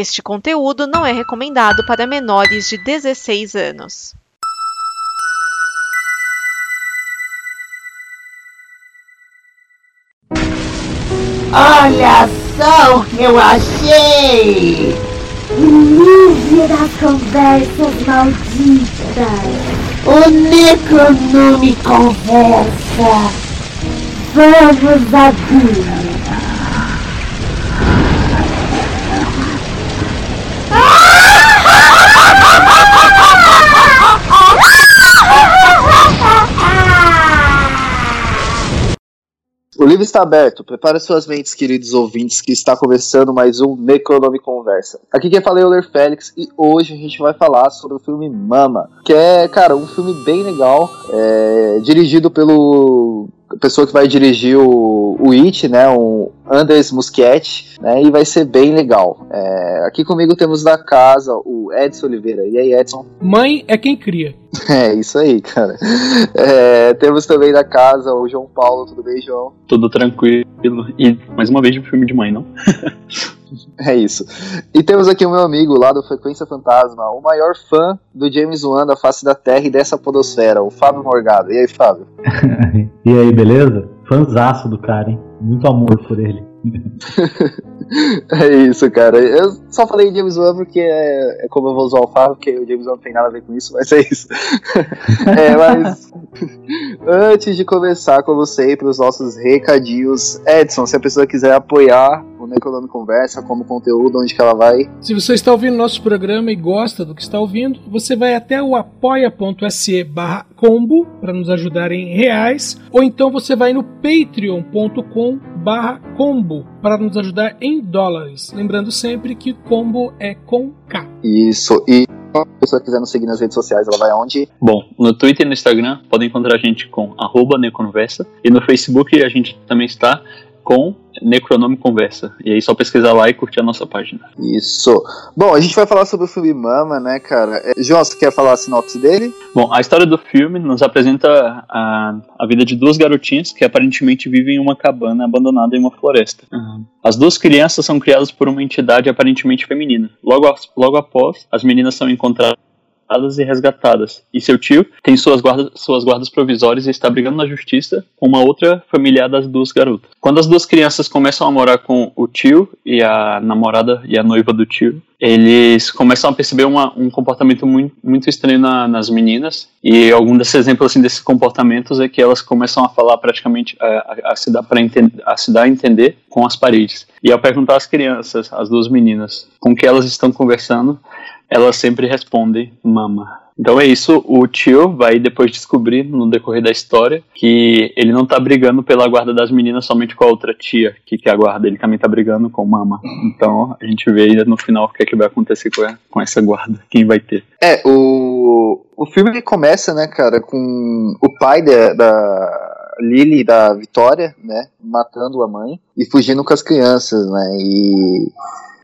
Este conteúdo não é recomendado para menores de 16 anos. Olha só o que eu achei! Livre das conversas malditas! O Necronome conversa! Vamos abrir! O livro está aberto. Prepare suas mentes, queridos ouvintes, que está começando mais um Necronome Conversa. Aqui quem fala é o Euler Félix e hoje a gente vai falar sobre o filme Mama, que é, cara, um filme bem legal, é, dirigido pelo pessoa que vai dirigir o, o It, né, o Anders Muschietti, né, e vai ser bem legal. É, aqui comigo temos da casa o Edson Oliveira. E aí, Edson? Mãe é quem cria. É, isso aí, cara. É, temos também da casa o João Paulo. Tudo bem, João? Tudo tranquilo. E mais uma vez um filme de mãe, não? É isso. E temos aqui o meu amigo lá do Frequência Fantasma, o maior fã do James Wan da face da Terra e dessa podosfera, o Fábio Morgado. E aí, Fábio? e aí, beleza? Fanzaço do cara, hein? Muito amor por ele. é isso, cara. Eu só falei James Wan porque é, é, como eu vou usar o Fábio, porque o James Wan não tem nada a ver com isso, mas é isso. é, mas antes de começar, como sempre, os nossos recadinhos. Edson, se a pessoa quiser apoiar Necronome Conversa como conteúdo, onde que ela vai? Se você está ouvindo nosso programa e gosta do que está ouvindo, você vai até o apoia.se barra combo para nos ajudar em reais, ou então você vai no patreon.com barra combo para nos ajudar em dólares. Lembrando sempre que combo é com K. Isso, e se a pessoa quiser nos seguir nas redes sociais, ela vai aonde? Bom, no Twitter e no Instagram podem encontrar a gente com arroba Neconversa e no Facebook a gente também está com Necronome Conversa. E aí só pesquisar lá e curtir a nossa página. Isso. Bom, a gente vai falar sobre o filme Mama, né, cara? É, João, você quer falar a sinopse dele? Bom, a história do filme nos apresenta a, a vida de duas garotinhas que aparentemente vivem em uma cabana abandonada em uma floresta. Uhum. As duas crianças são criadas por uma entidade aparentemente feminina. Logo, logo após, as meninas são encontradas e resgatadas. E seu tio tem suas guardas, suas guardas provisórias e está brigando na justiça com uma outra familiar das duas garotas. Quando as duas crianças começam a morar com o tio e a namorada e a noiva do tio, eles começam a perceber uma, um comportamento muito, muito estranho na, nas meninas. E algum desses exemplos assim, desses comportamentos é que elas começam a falar praticamente a, a, a se dar para entender, a se dar a entender com as paredes. E ao perguntar às crianças, as duas meninas, com que elas estão conversando, ela sempre responde mama. Então é isso, o tio vai depois descobrir no decorrer da história que ele não tá brigando pela guarda das meninas somente com a outra tia que quer a guarda, ele também tá brigando com mama. Então a gente vê no final o que é que vai acontecer com, a, com essa guarda, quem vai ter. É, o, o filme começa, né, cara, com o pai da Lily da Vitória, né, matando a mãe e fugindo com as crianças, né, e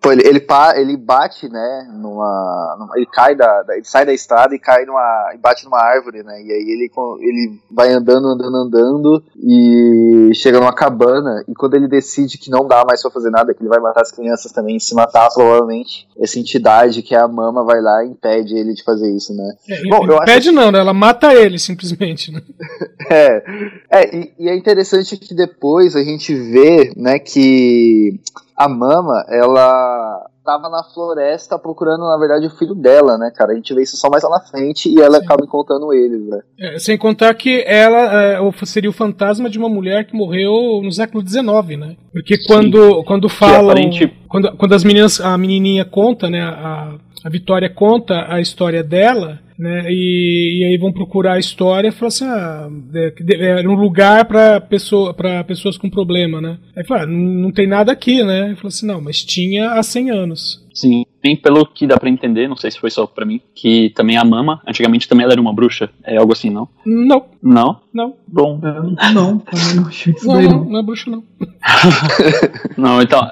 Pô, ele, ele, ele bate, né, numa, numa ele cai da, da, ele sai da estrada e cai numa, e bate numa árvore, né, e aí ele, ele vai andando, andando, andando e chega numa cabana e quando ele decide que não dá mais pra fazer nada, que ele vai matar as crianças também, se matar provavelmente, essa entidade que é a mama vai lá e impede ele de fazer isso, né. É, Bom, eu impede acho... não, né, ela mata ele simplesmente, né. é, é e, e é interessante que depois a gente vê, né, que a Mama, ela tava na floresta procurando, na verdade, o filho dela, né, cara? A gente vê isso só mais lá na frente e ela Sim. acaba encontrando eles, né? É, sem contar que ela é, seria o fantasma de uma mulher que morreu no século XIX, né? Porque quando, quando falam. Aparente... Quando, quando as meninas, a menininha conta, né? A, a Vitória conta a história dela, né? E, e aí vão procurar a história e falam assim, ah, é, era um lugar para pessoa, pessoas com problema, né? Aí fala, ah, não, não tem nada aqui, né? E falou assim, não, mas tinha há 100 anos. Sim, pelo que dá para entender, não sei se foi só para mim, que também a Mama, antigamente também ela era uma bruxa, é algo assim, não? Não. Não? Não. Bom. Não, também não não, não. Não, é bruxa não. não, então,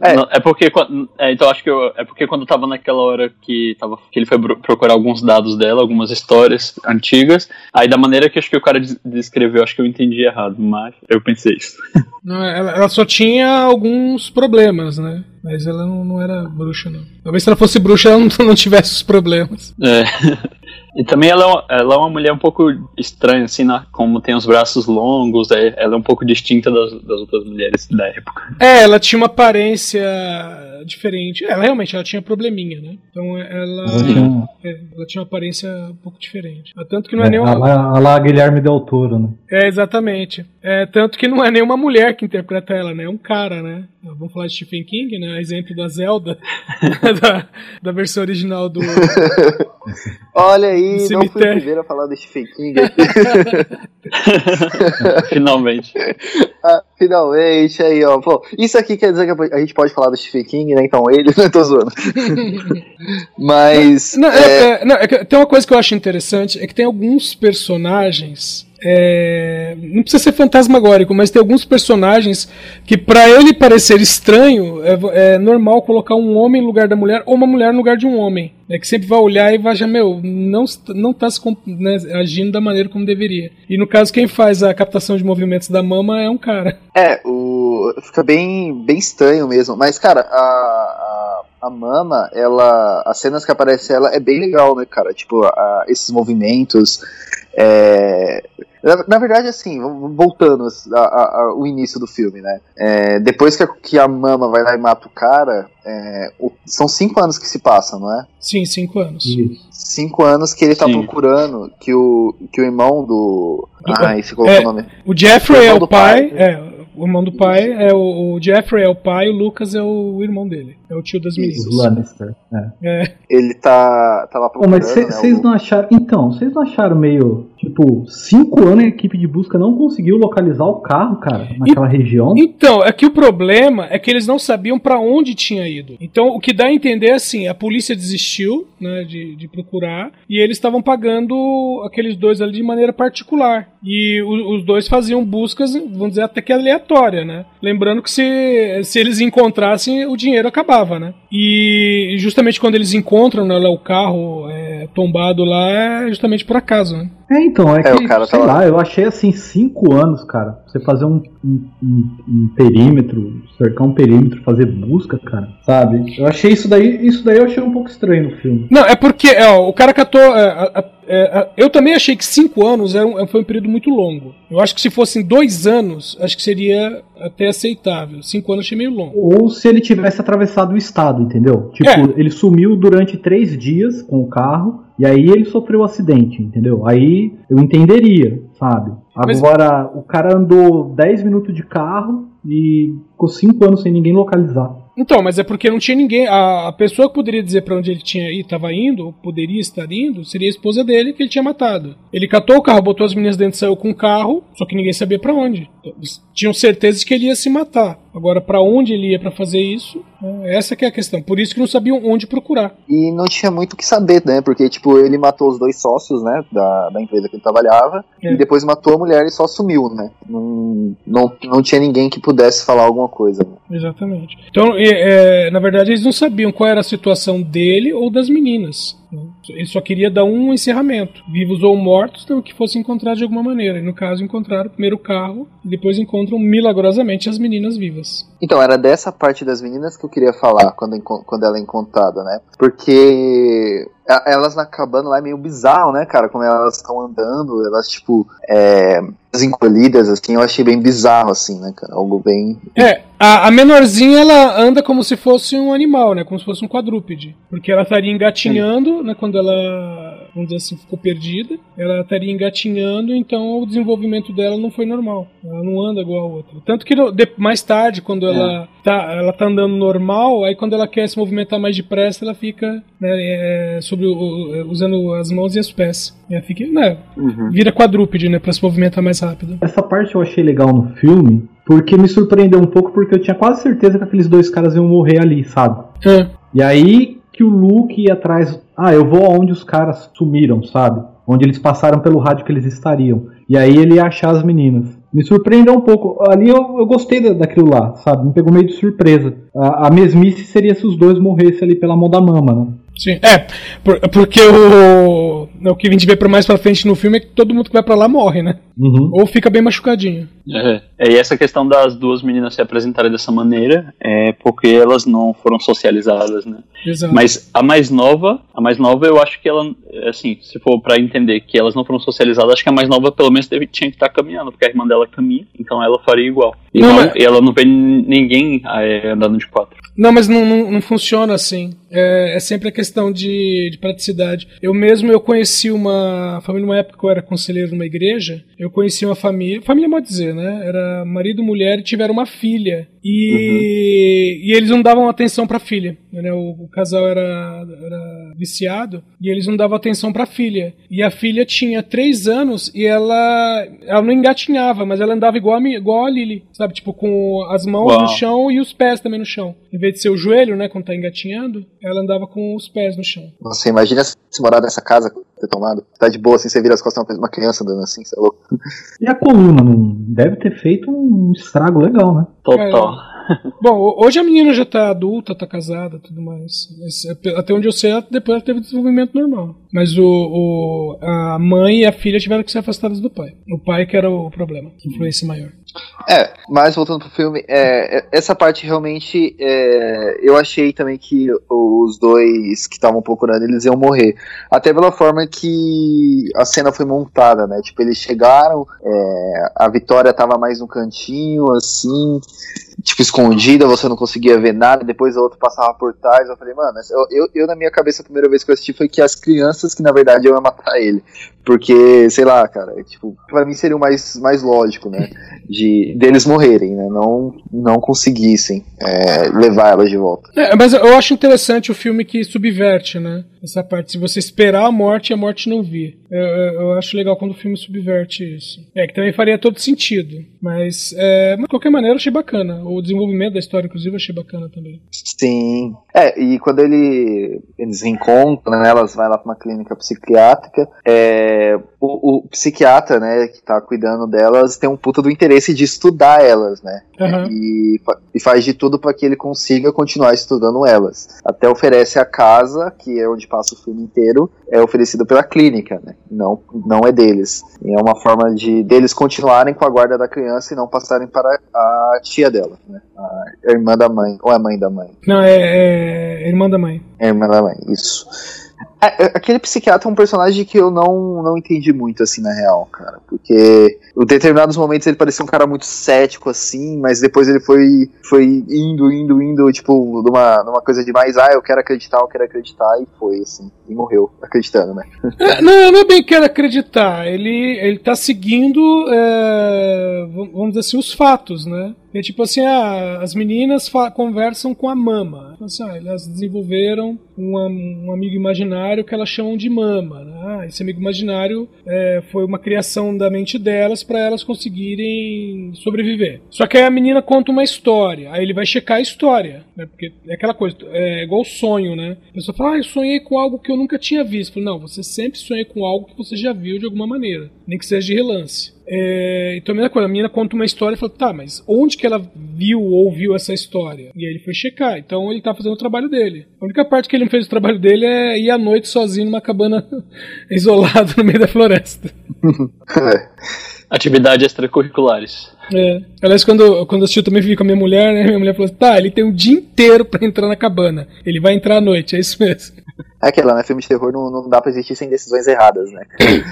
é. Não, é porque é, então acho que eu, é porque quando tava naquela hora que tava que ele foi procurar alguns dados dela, algumas histórias antigas. Aí da maneira que acho que o cara descreveu, acho que eu entendi errado, mas eu pensei isso. Não, ela, ela só tinha alguns problemas, né? Mas ela não, não, era bruxa, não. Talvez se ela fosse bruxa, ela não, não tivesse os problemas. É. E também ela, é ela é uma mulher um pouco estranha, assim, né? como tem os braços longos, é, ela é um pouco distinta das, das outras mulheres da época. É, ela tinha uma aparência diferente. Ela realmente ela tinha probleminha, né? Então ela, tinha... É, ela tinha uma aparência um pouco diferente. Tanto que não é, é nenhuma. Ela, lá Guilherme Del Toro, né? É, exatamente. É, tanto que não é nenhuma mulher que interpreta ela, né? É um cara, né? Vamos falar de Stephen King, né? Exemplo da Zelda, da, da versão original do. Olha aí, não fui o primeiro a falar do Stephen King aqui. finalmente. Ah, finalmente, aí, ó. Pô, isso aqui quer dizer que a gente pode falar do Stephen King, né? Então ele, não tô zoando. Mas. Não, é... É, não, é tem uma coisa que eu acho interessante: é que tem alguns personagens é, não precisa ser fantasmagórico, mas tem alguns personagens que, para ele parecer estranho, é, é, normal colocar um homem no lugar da mulher ou uma mulher no lugar de um homem. É que sempre vai olhar e vai já, meu, não, não tá se, né, agindo da maneira como deveria. E no caso, quem faz a captação de movimentos da mama é um cara. É, o, fica bem, bem estranho mesmo. Mas, cara, a, a, a mama, ela. As cenas que aparece ela é bem legal, né, cara? Tipo, a, esses movimentos. É, na, na, verdade, assim, voltando ao início do filme, né? É, depois que a, que a mama vai lá e mata o cara, é, o, são cinco anos que se passam, não é? Sim, cinco anos. Cinco anos que ele tá Sim. procurando que o, que o irmão do. Ah, esse colocou é, o nome. O Jeffrey o é o pai. pai. É, o irmão do pai é o, o, Jeffrey é o pai, o Lucas é o irmão dele. É o tio das meninas. O Lannister. É. é. Ele tá, tá lá procurando. Oh, mas vocês né, não acharam. Então, vocês não acharam meio. Tipo, cinco anos a equipe de busca não conseguiu localizar o carro, cara, naquela e, região? Então, é que o problema é que eles não sabiam para onde tinha ido. Então, o que dá a entender é assim: a polícia desistiu né, de, de procurar e eles estavam pagando aqueles dois ali de maneira particular. E o, os dois faziam buscas, vamos dizer, até que aleatória, né? Lembrando que se, se eles encontrassem, o dinheiro acabava, né? E justamente quando eles encontram né, lá, o carro é, tombado lá, é justamente por acaso, né? É, então, é, é que, tá sei lá, lá, eu achei assim, cinco anos, cara, você fazer um, um, um, um, perímetro, cercar um perímetro, fazer busca, cara, sabe? Eu achei isso daí, isso daí eu achei um pouco estranho no filme. Não, é porque, é, ó, o cara catou, é, é, eu também achei que cinco anos era um, foi um período muito longo. Eu acho que se fossem dois anos, acho que seria até aceitável. Cinco anos achei meio longo. Ou se ele tivesse atravessado o estado, entendeu? Tipo, é. ele sumiu durante três dias com o carro e aí ele sofreu um acidente, entendeu? Aí eu entenderia, sabe? Agora, Mas... o cara andou 10 minutos de carro e ficou 5 anos sem ninguém localizar. Então, mas é porque não tinha ninguém. A, pessoa que poderia dizer para onde ele tinha estava indo, ou poderia estar indo, seria a esposa dele que ele tinha matado. Ele catou o carro, botou as meninas dentro e saiu com o carro, só que ninguém sabia para onde. Eles tinham certeza de que ele ia se matar. Agora, para onde ele ia para fazer isso, né, essa que é a questão. Por isso que não sabiam onde procurar. E não tinha muito o que saber, né? Porque, tipo, ele matou os dois sócios, né? Da, da empresa que ele trabalhava. É. E depois matou a mulher e só sumiu, né? Não, não, não tinha ninguém que pudesse falar alguma coisa. Né? Exatamente. Então, é, na verdade, eles não sabiam qual era a situação dele ou das meninas. Ele só queria dar um encerramento. Vivos ou mortos, então que fosse encontrado de alguma maneira. E no caso, encontraram primeiro o carro e depois encontram milagrosamente as meninas vivas. Então, era dessa parte das meninas que eu queria falar quando, quando ela é encontrada, né? Porque elas na cabana lá é meio bizarro, né, cara? Como elas estão andando, elas, tipo, é, encolhidas, assim, eu achei bem bizarro, assim, né, cara? Algo bem. É, a, a, menorzinha ela anda como se fosse um animal, né? Como se fosse um quadrúpede. Porque ela estaria engatinhando, Sim. né? Quando ela, vamos dizer assim, ficou perdida. Ela estaria engatinhando, então o desenvolvimento dela não foi normal. Ela não anda igual a outra. Tanto que de, mais tarde, quando é. ela, tá, ela tá andando normal, aí quando ela quer se movimentar mais depressa, ela fica né, é, sobre o, usando as mãos e os pés. E ela fica, né? Uhum. Vira quadrúpede, né? Pra se movimentar mais rápido. Essa parte eu achei legal no filme porque me surpreendeu um pouco, porque eu tinha quase certeza que aqueles dois caras iam morrer ali, sabe? É. E aí que o Luke ia atrás. Ah, eu vou aonde os caras sumiram, sabe? Onde eles passaram pelo rádio que eles estariam. E aí ele ia achar as meninas. Me surpreendeu um pouco. Ali eu, eu gostei da, daquilo lá, sabe? Me pegou meio de surpresa. A, a mesmice seria se os dois morressem ali pela mão da mama, né? Sim, é, porque o, o que a gente vê pra mais pra frente no filme é que todo mundo que vai pra lá morre, né? Uhum. Ou fica bem machucadinho. É, é, e essa questão das duas meninas se apresentarem dessa maneira é porque elas não foram socializadas, né? Exato. Mas a mais nova, a mais nova eu acho que ela, assim, se for para entender que elas não foram socializadas, acho que a mais nova pelo menos deve, tinha que estar caminhando, porque a irmã dela caminha, então ela faria igual. E, não, mas... e ela não vê ninguém é, andando de quatro. Não, mas não, não, não funciona assim. É, é, sempre a questão de, de, praticidade. Eu mesmo eu conheci uma família, numa época que eu era conselheiro numa igreja, eu conheci uma família, família pode dizer, né? Era marido, mulher e tiveram uma filha. E, uhum. e eles não davam atenção para a filha. Né? O, o, casal era, era viciado e eles não davam atenção para a filha. E a filha tinha três anos e ela, ela não engatinhava, mas ela andava igual a, igual a Lily, sabe? Tipo, com as mãos Uau. no chão e os pés também no chão. Em vez de ser o joelho, né, quando tá engatinhando, ela andava com os pés no chão. Nossa, imagina se morar nessa casa, ter tomado. Tá de boa assim, você vira as costas uma criança andando assim, você é louco. E a coluna, não deve ter feito um estrago legal, né? Total. É. Bom, hoje a menina já tá adulta, tá casada tudo mais. É até onde eu sei, depois ela teve desenvolvimento normal. Mas o, o, a mãe e a filha tiveram que ser afastadas do pai. O pai que era o problema, influência maior. É, mas voltando pro filme, é, é, essa parte realmente é, eu achei também que os dois que estavam procurando eles iam morrer. Até pela forma que a cena foi montada, né? Tipo, eles chegaram, é, a Vitória tava mais no cantinho, assim, tipo, escondida, você não conseguia ver nada, depois o outro passava por trás. Eu falei, mano, eu, eu, eu, na minha cabeça a primeira vez que eu assisti foi que as crianças que na verdade eu ia matar ele. Porque, sei lá, cara, é, tipo, pra mim seria o mais, mais lógico, né? De deles morrerem, né? Não, não conseguissem é, levar elas de volta. É, mas eu acho interessante o filme que subverte, né? Essa parte. Se você esperar a morte e a morte não vir. Eu, eu, eu, acho legal quando o filme subverte isso. É, que também faria todo sentido. Mas, é, de qualquer maneira, eu achei bacana. O desenvolvimento da história, inclusive, eu achei bacana também. Sim. É, e quando ele, eles encontram, né, elas vão lá pra uma clínica psiquiátrica, é, o, o, psiquiatra, né, que tá cuidando delas, tem um puta do interesse de estudar elas, né? Uhum. E, e faz de tudo para que ele consiga continuar estudando elas. Até oferece a casa, que é onde passa o filme inteiro, é oferecido pela clínica, né? Não, não é deles. E é uma forma de deles continuarem com a guarda da criança e não passarem para a tia dela, né? A irmã da mãe, ou é a mãe da mãe? Não, é, é irmã da mãe. É irmã da mãe, isso. É, é, aquele psiquiatra é um personagem que eu não, não entendi muito, assim, na real, cara. Porque em determinados momentos ele parecia um cara muito cético, assim, mas depois ele foi, foi indo, indo, indo, tipo, numa, numa coisa de mais, ah, eu quero acreditar, eu quero acreditar, e foi, assim, e morreu acreditando, né? É, não, não é bem quero acreditar, ele, ele tá seguindo, é, vamos dizer assim, os fatos, né? É tipo assim, ah, as meninas conversam com a mama. Então, assim, ah, elas desenvolveram um, um, amigo imaginário que elas chamam de mama. Né? Ah, esse amigo imaginário é, foi uma criação da mente delas para elas conseguirem sobreviver. Só que aí a menina conta uma história, aí ele vai checar a história, né? Porque é aquela coisa, é igual sonho, né? A pessoa fala, ah, eu sonhei com algo que eu nunca tinha visto. Não, você sempre sonha com algo que você já viu de alguma maneira, nem que seja de relance. É, então a mesma coisa, a menina conta uma história e fala, tá, mas onde que ela viu ou ouviu essa história? E aí ele foi checar, então ele tá fazendo o trabalho dele. A única parte que ele não fez o trabalho dele é ir à noite sozinho numa cabana isolada no meio da floresta. Atividades extracurriculares. É. Aliás, quando, quando eu assisti, eu também vi com a minha mulher, né? Minha mulher falou assim, tá, ele tem o dia inteiro pra entrar na cabana. Ele vai entrar à noite, é isso mesmo. É aquela, né? Filme de terror não, não dá pra existir sem decisões erradas, né?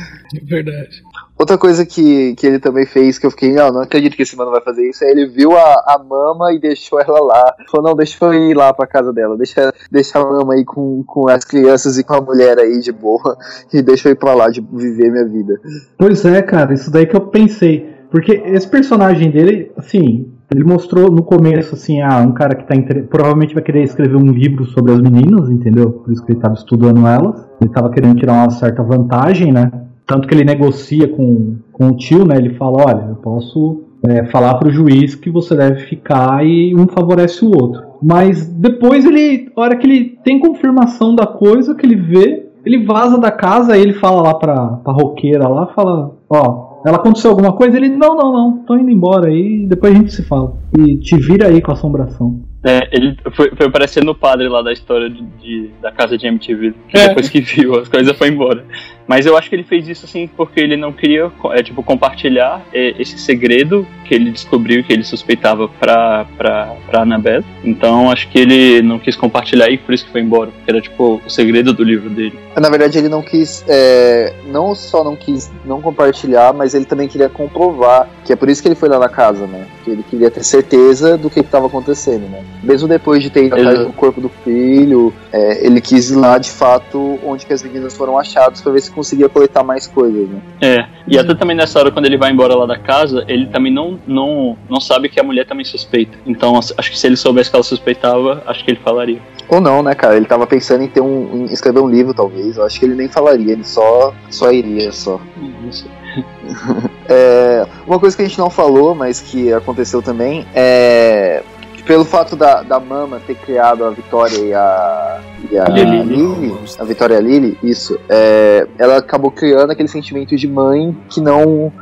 Verdade. Outra coisa que, que ele também fez, que eu fiquei, não, não acredito que esse mano vai fazer isso, é ele viu a, a mama e deixou ela lá. Falou, não, deixa eu ir lá pra casa dela, deixa, deixa a mama aí com, com as crianças e com a mulher aí de boa, e deixa eu ir pra lá de viver minha vida. Pois é, cara, isso daí que eu pensei. Porque esse personagem dele, assim, ele mostrou no começo, assim, ah, um cara que tá provavelmente vai querer escrever um livro sobre as meninas, entendeu? Por isso que ele tava estudando elas. Ele tava querendo tirar uma certa vantagem, né? Tanto que ele negocia com, com o tio, né? Ele fala, olha, eu posso é, falar para o juiz que você deve ficar e um favorece o outro. Mas depois ele, a hora que ele tem confirmação da coisa que ele vê, ele vaza da casa e ele fala lá pra, pra roqueira lá, fala, ó, ela aconteceu alguma coisa? Ele, não, não, não, tô indo embora aí, depois a gente se fala. E te vira aí com a assombração. É, ele foi, foi parecendo o padre lá da história de, de da casa de MTV, que é. depois que viu as coisas foi embora. Mas eu acho que ele fez isso assim porque ele não queria, é, tipo, compartilhar é, esse segredo que ele descobriu que ele suspeitava pra, pra, pra Annabelle. Então acho que ele não quis compartilhar e por isso que foi embora. Porque era tipo o segredo do livro dele. Na verdade, ele não quis. É, não só não quis não compartilhar, mas ele também queria comprovar. Que é por isso que ele foi lá na casa, né? Que ele queria ter certeza do que estava acontecendo, né? Mesmo depois de ter ido atrás do corpo do filho, é, ele quis ir lá de fato onde que as meninas foram achadas para ver se conseguia coletar mais coisas, né? É, e até também nessa hora, quando ele vai embora lá da casa, ele também não, não, não sabe que a mulher também suspeita. Então, acho que se ele soubesse que ela suspeitava, acho que ele falaria. Ou não, né, cara? Ele tava pensando em ter um. Em escrever um livro, talvez. Eu acho que ele nem falaria, ele só, só iria só. Isso. é, uma coisa que a gente não falou, mas que aconteceu também, é pelo fato da, da Mama ter criado a Vitória e a, e a Lily, Lily a Vitória e a Lily, isso, é, ela acabou criando aquele sentimento de mãe que não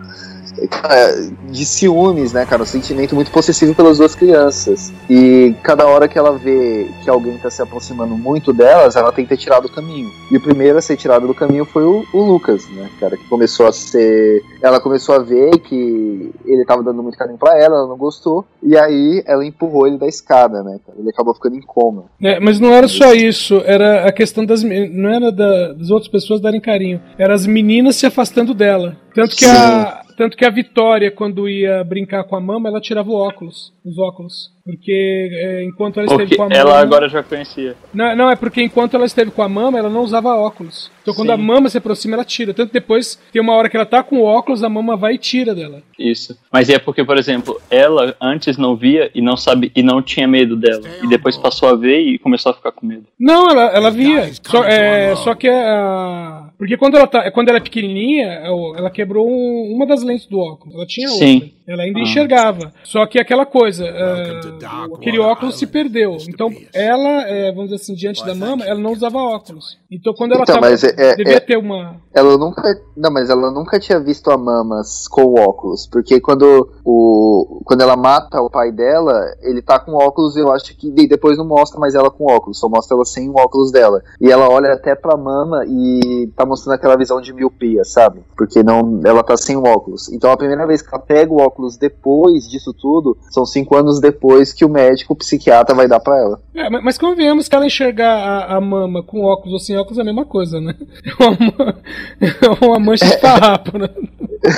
de ciúmes, né, cara? Um sentimento muito possessivo pelas duas crianças. E cada hora que ela vê que alguém tá se aproximando muito delas, ela tenta tirar do caminho. E o primeiro a ser tirado do caminho foi o, o Lucas, né, cara? Que começou a ser. Ela começou a ver que ele tava dando muito carinho pra ela, ela não gostou. E aí ela empurrou ele da escada, né? Cara? Ele acabou ficando em coma. É, mas não era só isso, era a questão das. Não era da, das outras pessoas darem carinho, era as meninas se afastando dela. Tanto que a, tanto que a Vitória, quando ia brincar com a mama, ela tirava óculos, os óculos. Porque é, enquanto ela esteve com a mama. Ela agora já conhecia. Não, não, é porque enquanto ela esteve com a mama, ela não usava óculos. Então quando Sim. a mama se aproxima, ela tira. Tanto depois, tem uma hora que ela tá com o óculos, a mama vai e tira dela. Isso. Mas é porque, por exemplo, ela antes não via e não sabe e não tinha medo dela. E depois passou a ver e começou a ficar com medo. Não, ela, ela via. Só, é, só que a. Porque quando ela, tá, quando ela é pequenininha, ela quebrou um, uma das lentes do óculos. Ela tinha outra. Sim. Ela ainda ah. enxergava. Só que aquela coisa, uh, aquele óculos se perdeu. Então, ela, é, vamos dizer assim, diante da mama, ela não usava óculos. Então, quando ela então, tava, mas é, é, devia é, ter uma. Ela nunca. Não, mas ela nunca tinha visto a mamas com óculos. Porque quando, o, quando ela mata o pai dela, ele tá com óculos e eu acho que depois não mostra mais ela com óculos, só mostra ela sem o óculos dela. E ela olha até pra mama e tá mostrando aquela visão de miopia, sabe? Porque não, ela tá sem o óculos. Então a primeira vez que ela pega o óculos óculos depois disso tudo, são cinco anos depois que o médico, o psiquiatra, vai dar para ela. É, mas convenhamos que ela enxergar a, a, mama com óculos ou sem óculos é a mesma coisa, né? É uma, é uma mancha de farrapo, né?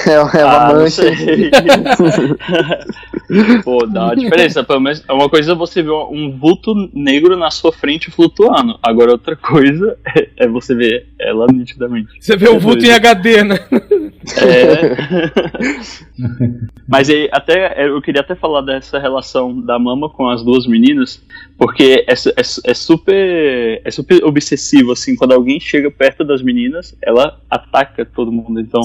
É, é uma ah, mancha. Pô, dá uma diferença. Pelo menos é uma coisa você ver um vulto negro na sua frente flutuando. Agora outra coisa é, é você ver ela nitidamente. Você vê o vulto em HD, né? É. Mas aí, até eu queria até falar dessa relação da mama com as duas meninas, porque é, é, é, super é super obsessivo assim, quando alguém chega perto das meninas, ela ataca todo mundo. Então,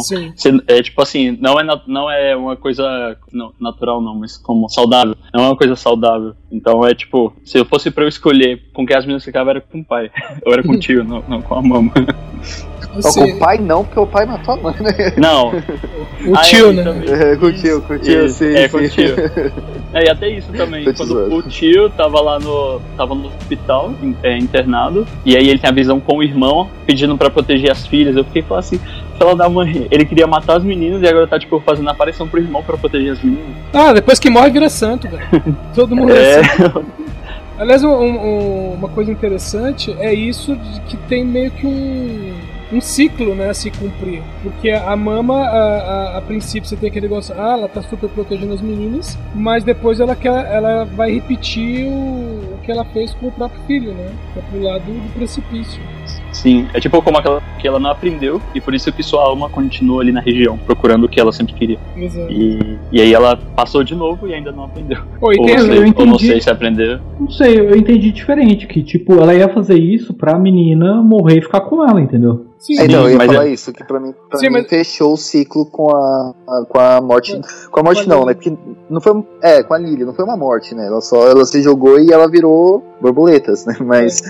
é tipo assim, não é não é uma coisa não, natural não, mas como saudável. Não é uma coisa saudável. Então é tipo, se eu fosse para eu escolher com quem as meninas ficavam era com o pai. Eu era com o tio, não, não com a mama. Você... com o pai não, porque o pai matou a mãe, né? Não. O tio, né? É, com o tio, com o tio, isso, sim. É, com o tio. É, e até isso também. quando o tio tava lá no. tava no hospital, é, internado, e aí ele tem a visão com o irmão, pedindo pra proteger as filhas. Eu fiquei falando assim, fala da mãe, ele queria matar as meninas e agora tá, tipo, fazendo aparição pro irmão pra proteger as meninas. Ah, depois que morre vira santo, velho. Todo mundo é, é santo. Aliás, um, um, uma coisa interessante é isso de que tem meio que um um ciclo, né, a se cumprir. Porque a mama, a, a, a, princípio, você tem aquele negócio, ah, ela tá super protegendo as meninas, mas depois ela quer, ela vai repetir o, o que ela fez com o próprio filho, né? Que é pro lado do precipício. Sim, é tipo como aquela que ela não aprendeu e por isso que sua alma continua ali na região, procurando o que ela sempre queria. Exato. E, e aí ela passou de novo e ainda não aprendeu. ou, sei, eu entendi, ou não sei se aprendeu. Não sei, eu entendi diferente, que tipo, ela ia fazer isso pra menina morrer e ficar com ela, entendeu? Sim, é, não, eu ia mas falar é... isso, que pra mim, pra Sim, mim mas... fechou o ciclo com a, a, com a morte. É. Com a morte não, né? Porque não foi. É, com a Lily, não foi uma morte, né? Ela só ela se jogou e ela virou borboletas, né? Mas.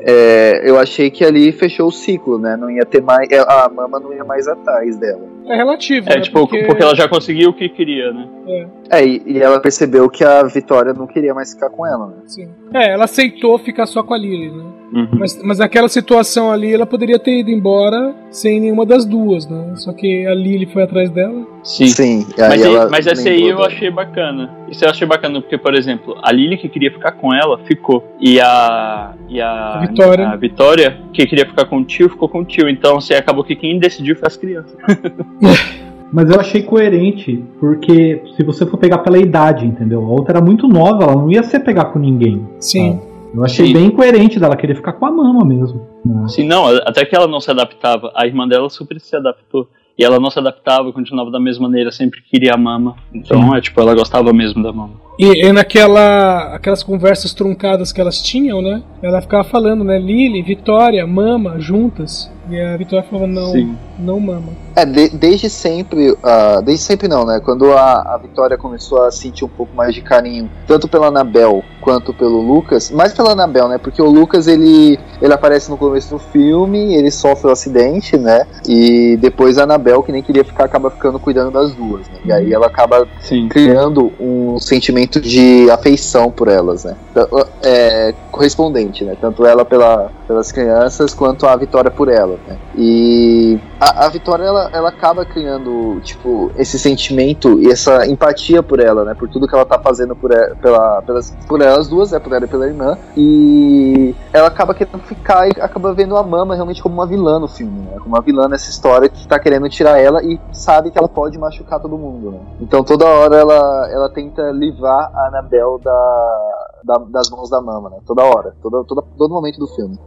é, eu achei que ali fechou o ciclo, né? Não ia ter mais. A mama não ia mais atrás dela. É relativo. É, né? tipo, porque... porque... ela já conseguiu o que queria, né? É, é e, e, ela percebeu que a Vitória não queria mais ficar com ela, né? Sim. É, ela aceitou ficar só com a Lily, né? Uhum. Mas, mas naquela situação ali, ela poderia ter ido embora sem nenhuma das duas, né? Só que a Lily foi atrás dela. Sim. Sim. Mas, ela mas essa aí eu achei bacana. Isso eu achei bacana porque, por exemplo, a Lily que queria ficar com ela ficou. E a. E a, a Vitória. A Vitória, que queria ficar com o tio, ficou com o tio. Então, assim, acabou que quem decidiu foi as crianças. Mas eu achei coerente, porque se você for pegar pela idade, entendeu? A outra era muito nova, ela não ia ser pegar com ninguém. Sim. Eu achei Sim. bem coerente dela querer ficar com a mama mesmo. Né? Sim, não, até que ela não se adaptava. A irmã dela super se adaptou. E ela não se adaptava, continuava da mesma maneira, sempre queria a mama. Então, Sim. é tipo, ela gostava mesmo da mama. E, e, naquela aquelas conversas truncadas que elas tinham, né? Ela ficava falando, né? Lily, Vitória, mama, juntas. E a Vitória falava, não, Sim. não mama. É, de, desde sempre, uh, desde sempre não, né? Quando a, a Vitória começou a sentir um pouco mais de carinho, tanto pela Anabel quanto pelo Lucas, mais pela Anabel, né? Porque o Lucas, ele, ele aparece no começo do filme, ele sofre o um acidente, né? E depois a Anabel, que nem queria ficar, acaba ficando cuidando das duas, né? E aí ela acaba Sim. criando um sentimento de afeição por elas, né? Então, é, correspondente, né? Tanto ela pela, pelas crianças quanto a Vitória por ela. Né? E a, a, Vitória ela, ela acaba criando tipo esse sentimento e essa empatia por ela, né? Por tudo que ela tá fazendo por, pela, pelas, por elas duas, né? Por ela e pela irmã. E ela acaba querendo ficar e acaba vendo a Mama realmente como uma vilã no filme, né? Como uma vilã nessa história que tá querendo tirar ela e sabe que ela pode machucar todo mundo, né? Então toda hora ela, ela tenta livrar a Anabel da, da, das mãos da Mama, né? Toda hora, todo, todo, todo momento do filme.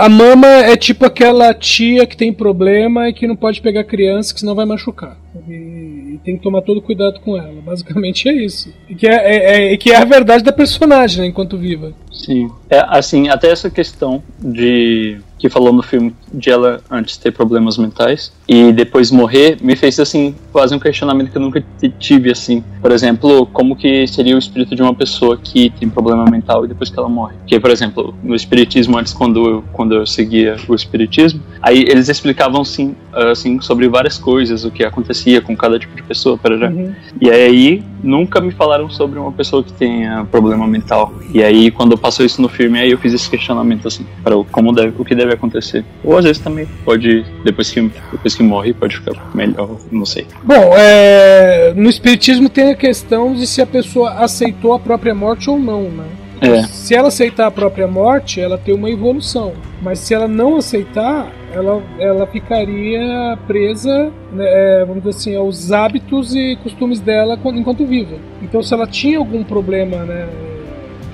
A Mama é tipo aquela tia que tem problema e que não pode pegar criança, que senão vai machucar. E, e tem que tomar todo cuidado com ela. Basicamente é isso. E que é, é, é, que é a verdade da personagem, né, enquanto viva. Sim. É, assim, até essa questão de que falou no filme de ela antes ter problemas mentais e depois morrer, me fez assim fazer um questionamento que eu nunca tive assim. Por exemplo, como que seria o espírito de uma pessoa que tem problema mental e depois que ela morre? Que, por exemplo, no espiritismo antes quando eu, quando eu seguia o espiritismo, aí eles explicavam sim, assim sobre várias coisas, o que acontecia com cada tipo de pessoa, para já. Uhum. E aí nunca me falaram sobre uma pessoa que tenha problema mental. E aí quando passou isso no filme, aí eu fiz esse questionamento assim, para como deve, o que deve acontecer. Ou às vezes também pode, depois que, depois que morre, pode ficar melhor, não sei. Bom, é, no Espiritismo tem a questão de se a pessoa aceitou a própria morte ou não, né? É. Se ela aceitar a própria morte, ela tem uma evolução. Mas se ela não aceitar, ela, ela ficaria presa, né, é, vamos dizer assim, aos hábitos e costumes dela enquanto viva. Então, se ela tinha algum problema, né?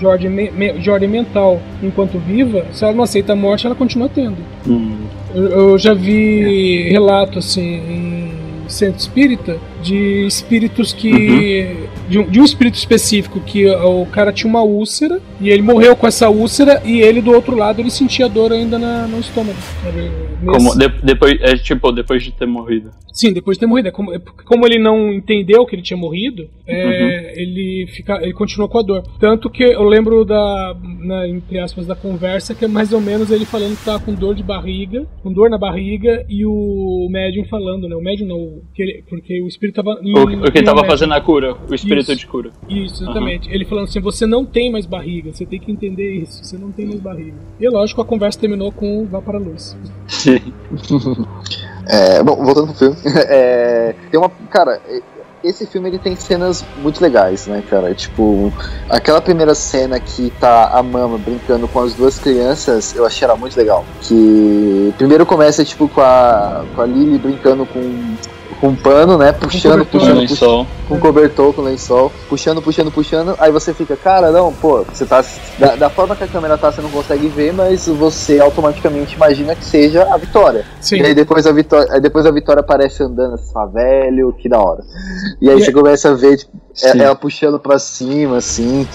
De ordem, de ordem mental enquanto viva, se ela não aceita a morte, ela continua tendo. Hum. Eu, eu, já vi relato assim em centro espírita de espíritos que. Uhum. De, um, de, um, espírito específico que o cara tinha uma úlcera e ele morreu com essa úlcera e ele do outro lado ele sentia dor ainda na, no estômago. Como, de, depois, é, tipo, depois de ter morrido. Sim, depois de ter morrido. É como, é como ele não entendeu que ele tinha morrido, é, uhum. ele, fica, ele continuou com a dor. Tanto que eu lembro da, na, entre aspas, da conversa, que é mais ou menos ele falando que tava com dor de barriga, com dor na barriga, e o médium falando, né? O médium não, ele, porque o espírito tava. Em, o, o que tava fazendo a cura, o espírito isso, de cura. Isso, exatamente. Uhum. Ele falando assim: você não tem mais barriga, você tem que entender isso, você não tem mais barriga. E lógico, a conversa terminou com vá para a luz. É, bom, voltando pro filme. É, tem uma. Cara, esse filme ele tem cenas muito legais, né, cara? Tipo, aquela primeira cena que tá a mama brincando com as duas crianças, eu achei ela muito legal. Que primeiro começa, tipo, com a, com a Lily brincando com um pano, né? Puxando, com puxando, puxando, com cobertor, com lençol, puxando, puxando, puxando. Aí você fica, cara, não, pô, você tá. Da, da, forma que a câmera tá, você não consegue ver, mas você automaticamente imagina que seja a Vitória. Sim. E aí depois a Vitória, aí depois a Vitória aparece andando assim, velho, que da hora. E aí e você é... começa a ver, tipo, ela puxando pra cima, assim.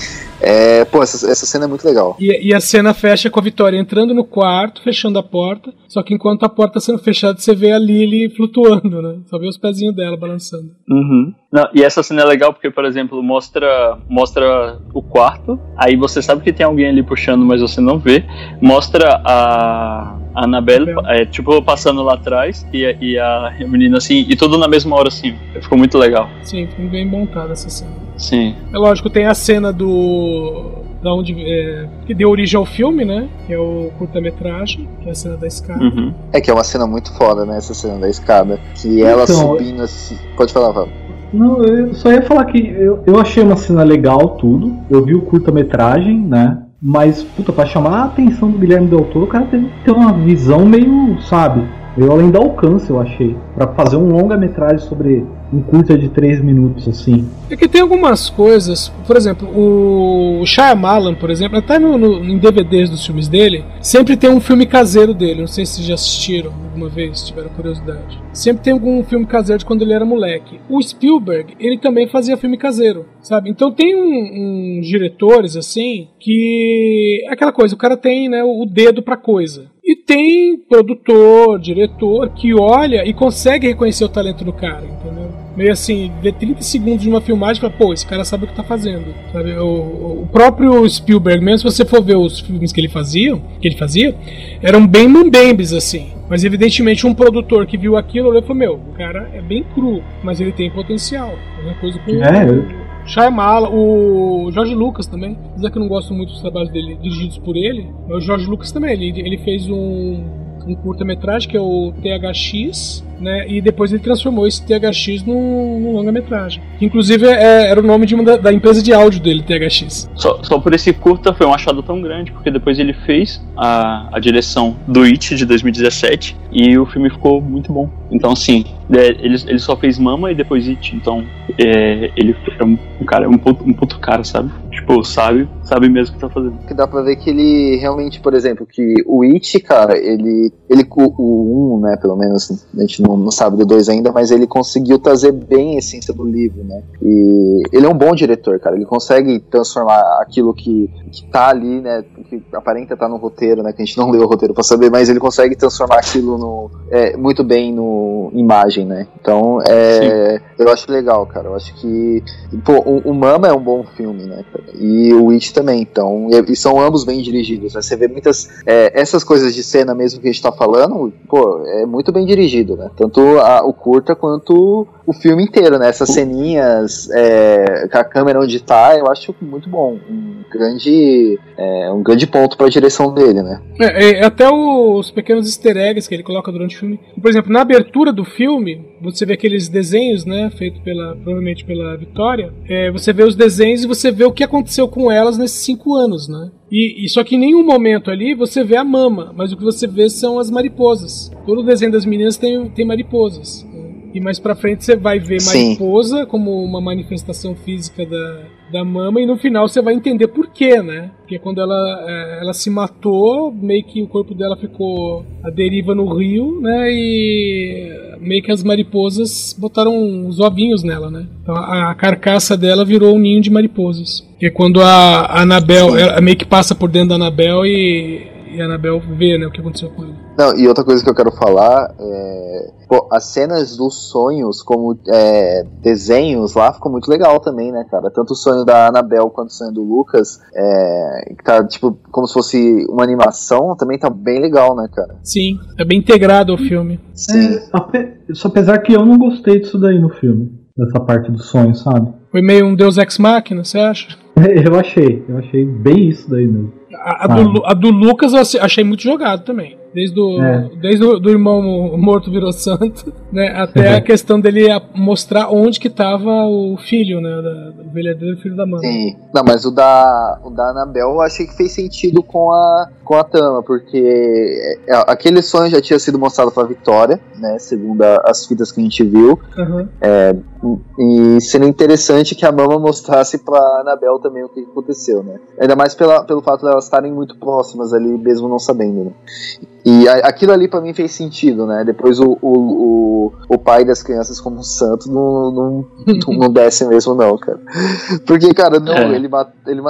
É, pô, essa, essa cena é muito legal. E, e, a cena fecha com a Vitória entrando no quarto, fechando a porta. Só que enquanto a porta tá sendo fechada, você vê a Lily flutuando, né? Só vê os pezinhos dela balançando. Uhum. Não, e essa cena é legal porque, por exemplo, mostra, mostra o quarto, aí você sabe que tem alguém ali puxando, mas você não vê. Mostra a, a Annabelle, é, tipo, passando lá atrás e, e a menina assim, e tudo na mesma hora assim. Ficou muito legal. Sim, foi bem montada essa cena. Sim. É lógico, tem a cena do da onde é, que deu origem ao filme, né? Que é o curta-metragem, que é a cena da escada. Uhum. É que é uma cena muito foda, né? Essa cena da escada. Que ela então, subindo assim. Pode falar, Val. Não, eu só ia falar que eu, eu achei uma cena legal, tudo. Eu vi o curta-metragem, né? Mas, puta, pra chamar a atenção do Guilherme Del Toro, o cara tem que ter uma visão meio, sabe? Eu além do alcance, eu achei. para fazer um longa-metragem sobre um curta de 3 minutos, assim. É que tem algumas coisas, por exemplo, o Shyamalan, por exemplo, até no, no, em DVDs dos filmes dele, sempre tem um filme caseiro dele, não sei se já assistiram alguma vez, se tiveram curiosidade. Sempre tem algum filme caseiro de quando ele era moleque. O Spielberg, ele também fazia filme caseiro, sabe? Então tem uns um, diretores, assim, que... É aquela coisa, o cara tem né, o dedo pra coisa. Tem produtor, diretor que olha e consegue reconhecer o talento do cara, entendeu? Meio assim, vê 30 segundos de uma filmagem e fala, pô, esse cara sabe o que tá fazendo. Sabe? O, o próprio Spielberg, mesmo se você for ver os filmes que ele fazia, que ele fazia, eram bem mambembes, assim. Mas evidentemente um produtor que viu aquilo olhou e falou, meu, o cara é bem cru, mas ele tem potencial. É uma coisa com. É, Shyamala, o Jorge Lucas também. Apesar que eu não gosto muito dos trabalhos dele dirigidos por ele, mas o Jorge Lucas também. Ele, ele fez um, um curta-metragem que é o THX, né? E depois ele transformou esse THX num, num longa-metragem. Inclusive é, era o nome de uma da, da, empresa de áudio dele, THX. Só, só por esse curta foi um achado tão grande, porque depois ele fez a, a direção do It de 2017 e o filme ficou muito bom. Então, sim, é, ele, ele só fez Mama e depois It, então é, ele é um, um cara, um puto, um puto cara, sabe? Tipo, sabe, sabe mesmo o que tá fazendo. Que dá pra ver que ele realmente, por exemplo, que o It, cara, ele, ele o 1, um, né, pelo menos, a gente não, não sabe do 2 ainda, mas ele conseguiu trazer bem a essência do livro, né? E ele é um bom diretor, cara, ele consegue transformar aquilo que, que tá ali, né, que aparenta estar tá no roteiro, né, que a gente não leu o roteiro pra saber, mas ele consegue transformar aquilo no, é, muito bem no imagem, né? Então, é, eu acho legal, cara, eu acho que, pô, o, o Mama é um bom filme, né, cara? E o It também, então, e, e são ambos bem dirigidos, né? Você vê muitas, é, essas coisas de cena mesmo que a gente tá falando, pô, é muito bem dirigido, né? Tanto a, o curta quanto o filme inteiro, né? Essas ceninhas é, com a câmera onde tá, eu acho muito bom. Um grande, é, um grande ponto para a direção dele, né? É, é, até os pequenos easter eggs que ele coloca durante o filme. Por exemplo, na abertura do filme, você vê aqueles desenhos, né? Feito pela, provavelmente pela Vitória. É, você vê os desenhos e você vê o que aconteceu com elas nesses cinco anos, né? E, e, só que em nenhum momento ali você vê a mama, mas o que você vê são as mariposas. Todo o desenho das meninas tem, tem mariposas. Né? E mais pra frente você vai ver mariposa Sim. como uma manifestação física da, da mama, e no final você vai entender por quê, né? Porque quando ela, é, ela se matou, meio que o corpo dela ficou à deriva no rio, né? E meio que as mariposas botaram os ovinhos nela, né? Então a, a carcaça dela virou um ninho de mariposas. Que é quando a, a Anabel, ela meio que passa por dentro da Anabel e e a Anabel vê né, o que aconteceu com ele. Não, e outra coisa que eu quero falar é. Pô, as cenas dos sonhos como é, desenhos lá ficou muito legal também, né, cara? Tanto o sonho da Anabel quanto o sonho do Lucas, é, que tá tipo como se fosse uma animação, também tá bem legal, né, cara? Sim, é bem integrado ao filme. Sim. É, só apesar que eu não gostei disso daí no filme, dessa parte do sonho, sabe? Foi meio um Deus Ex Machina, você acha? eu achei, eu achei bem isso daí mesmo. A, a, do, a, do, Lucas eu achei muito jogado também. Desde, o, é. desde o do irmão morto virou santo, né? Até a questão dele mostrar onde que tava o filho, né? Da, o verdadeiro filho da mãe. Sim. Não, mas o da, o da Anabel eu achei que fez sentido com a, com a trama, porque é, aquele sonho já tinha sido mostrado pra Vitória, né? Segundo a, as fitas que a gente viu. Uhum. É, e seria interessante que a mama mostrasse pra Anabel também o que aconteceu, né? Ainda mais pela, pelo fato de elas estarem muito próximas ali, mesmo não sabendo, né? E a, aquilo ali para mim fez sentido, né? Depois o, o, o, o, pai das crianças como um santo não, não, não desce mesmo, não, cara. Porque, cara, não, é. ele matou. Ele,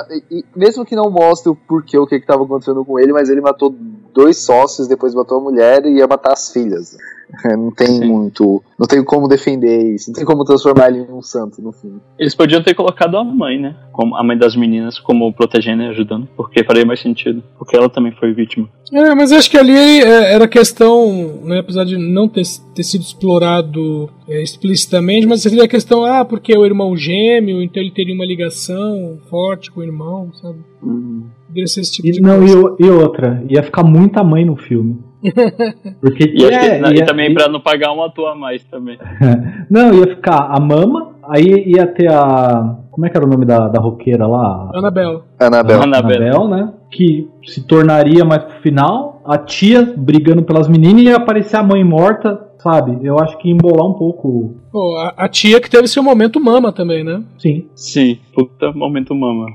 mesmo que não mostre o porquê, o que, que tava acontecendo com ele, mas ele matou dois sócios, depois matou a mulher e ia matar as filhas. Não tem Sim. muito. Não tem como defender isso. Não tem como transformar ele em um santo no fim. Eles podiam ter colocado a mãe, né? Como a mãe das meninas, como protegendo e ajudando. Porque faria mais sentido. Porque ela também foi vítima. É, mas acho que ali é, era questão, né, apesar de não ter, ter sido explorado é, explicitamente, mas seria a questão, ah, porque é o irmão gêmeo, então ele teria uma ligação forte com o irmão, sabe? Uhum. Poderia ser esse tipo e, de não, coisa. E, e outra, ia ficar muita mãe no filme. Porque, e, é, que, e também para não pagar um ator a mais também. não, ia ficar a mama, aí ia ter a. Como é que era o nome da, da roqueira lá? Anabel. Anabel, Anabel né? Que se tornaria mais pro final, a tia brigando pelas meninas e ia aparecer a mãe morta sabe? Eu acho que embolar um pouco. Pô, a, a, tia que teve seu momento mama também, né? Sim. Sim, puta momento mama.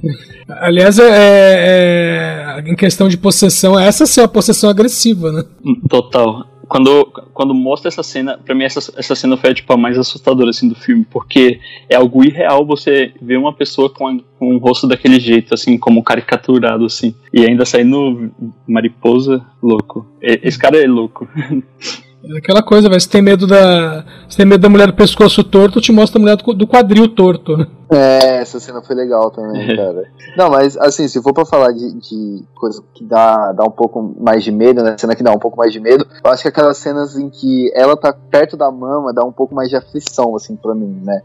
Aliás, é, é, em questão de possessão, essa sim é uma possessão agressiva, né? Total. Quando, quando mostra essa cena, pra mim essa, essa cena foi tipo, a mais assustadora assim, do filme, porque é algo irreal você ver uma pessoa com, a, com um rosto daquele jeito, assim, como caricaturado, assim, e ainda saindo mariposa, louco. Esse cara é louco. É aquela coisa, velho. Se tem medo da. Se tem medo da mulher do pescoço torto, te mostra a mulher do quadril torto, né? É, essa cena foi legal também, cara. Não, mas assim, se for pra falar de, de coisa que dá, dá um pouco mais de medo, né? Cena que dá um pouco mais de medo, eu acho que aquelas cenas em que ela tá perto da mama dá um pouco mais de aflição, assim, pra mim, né?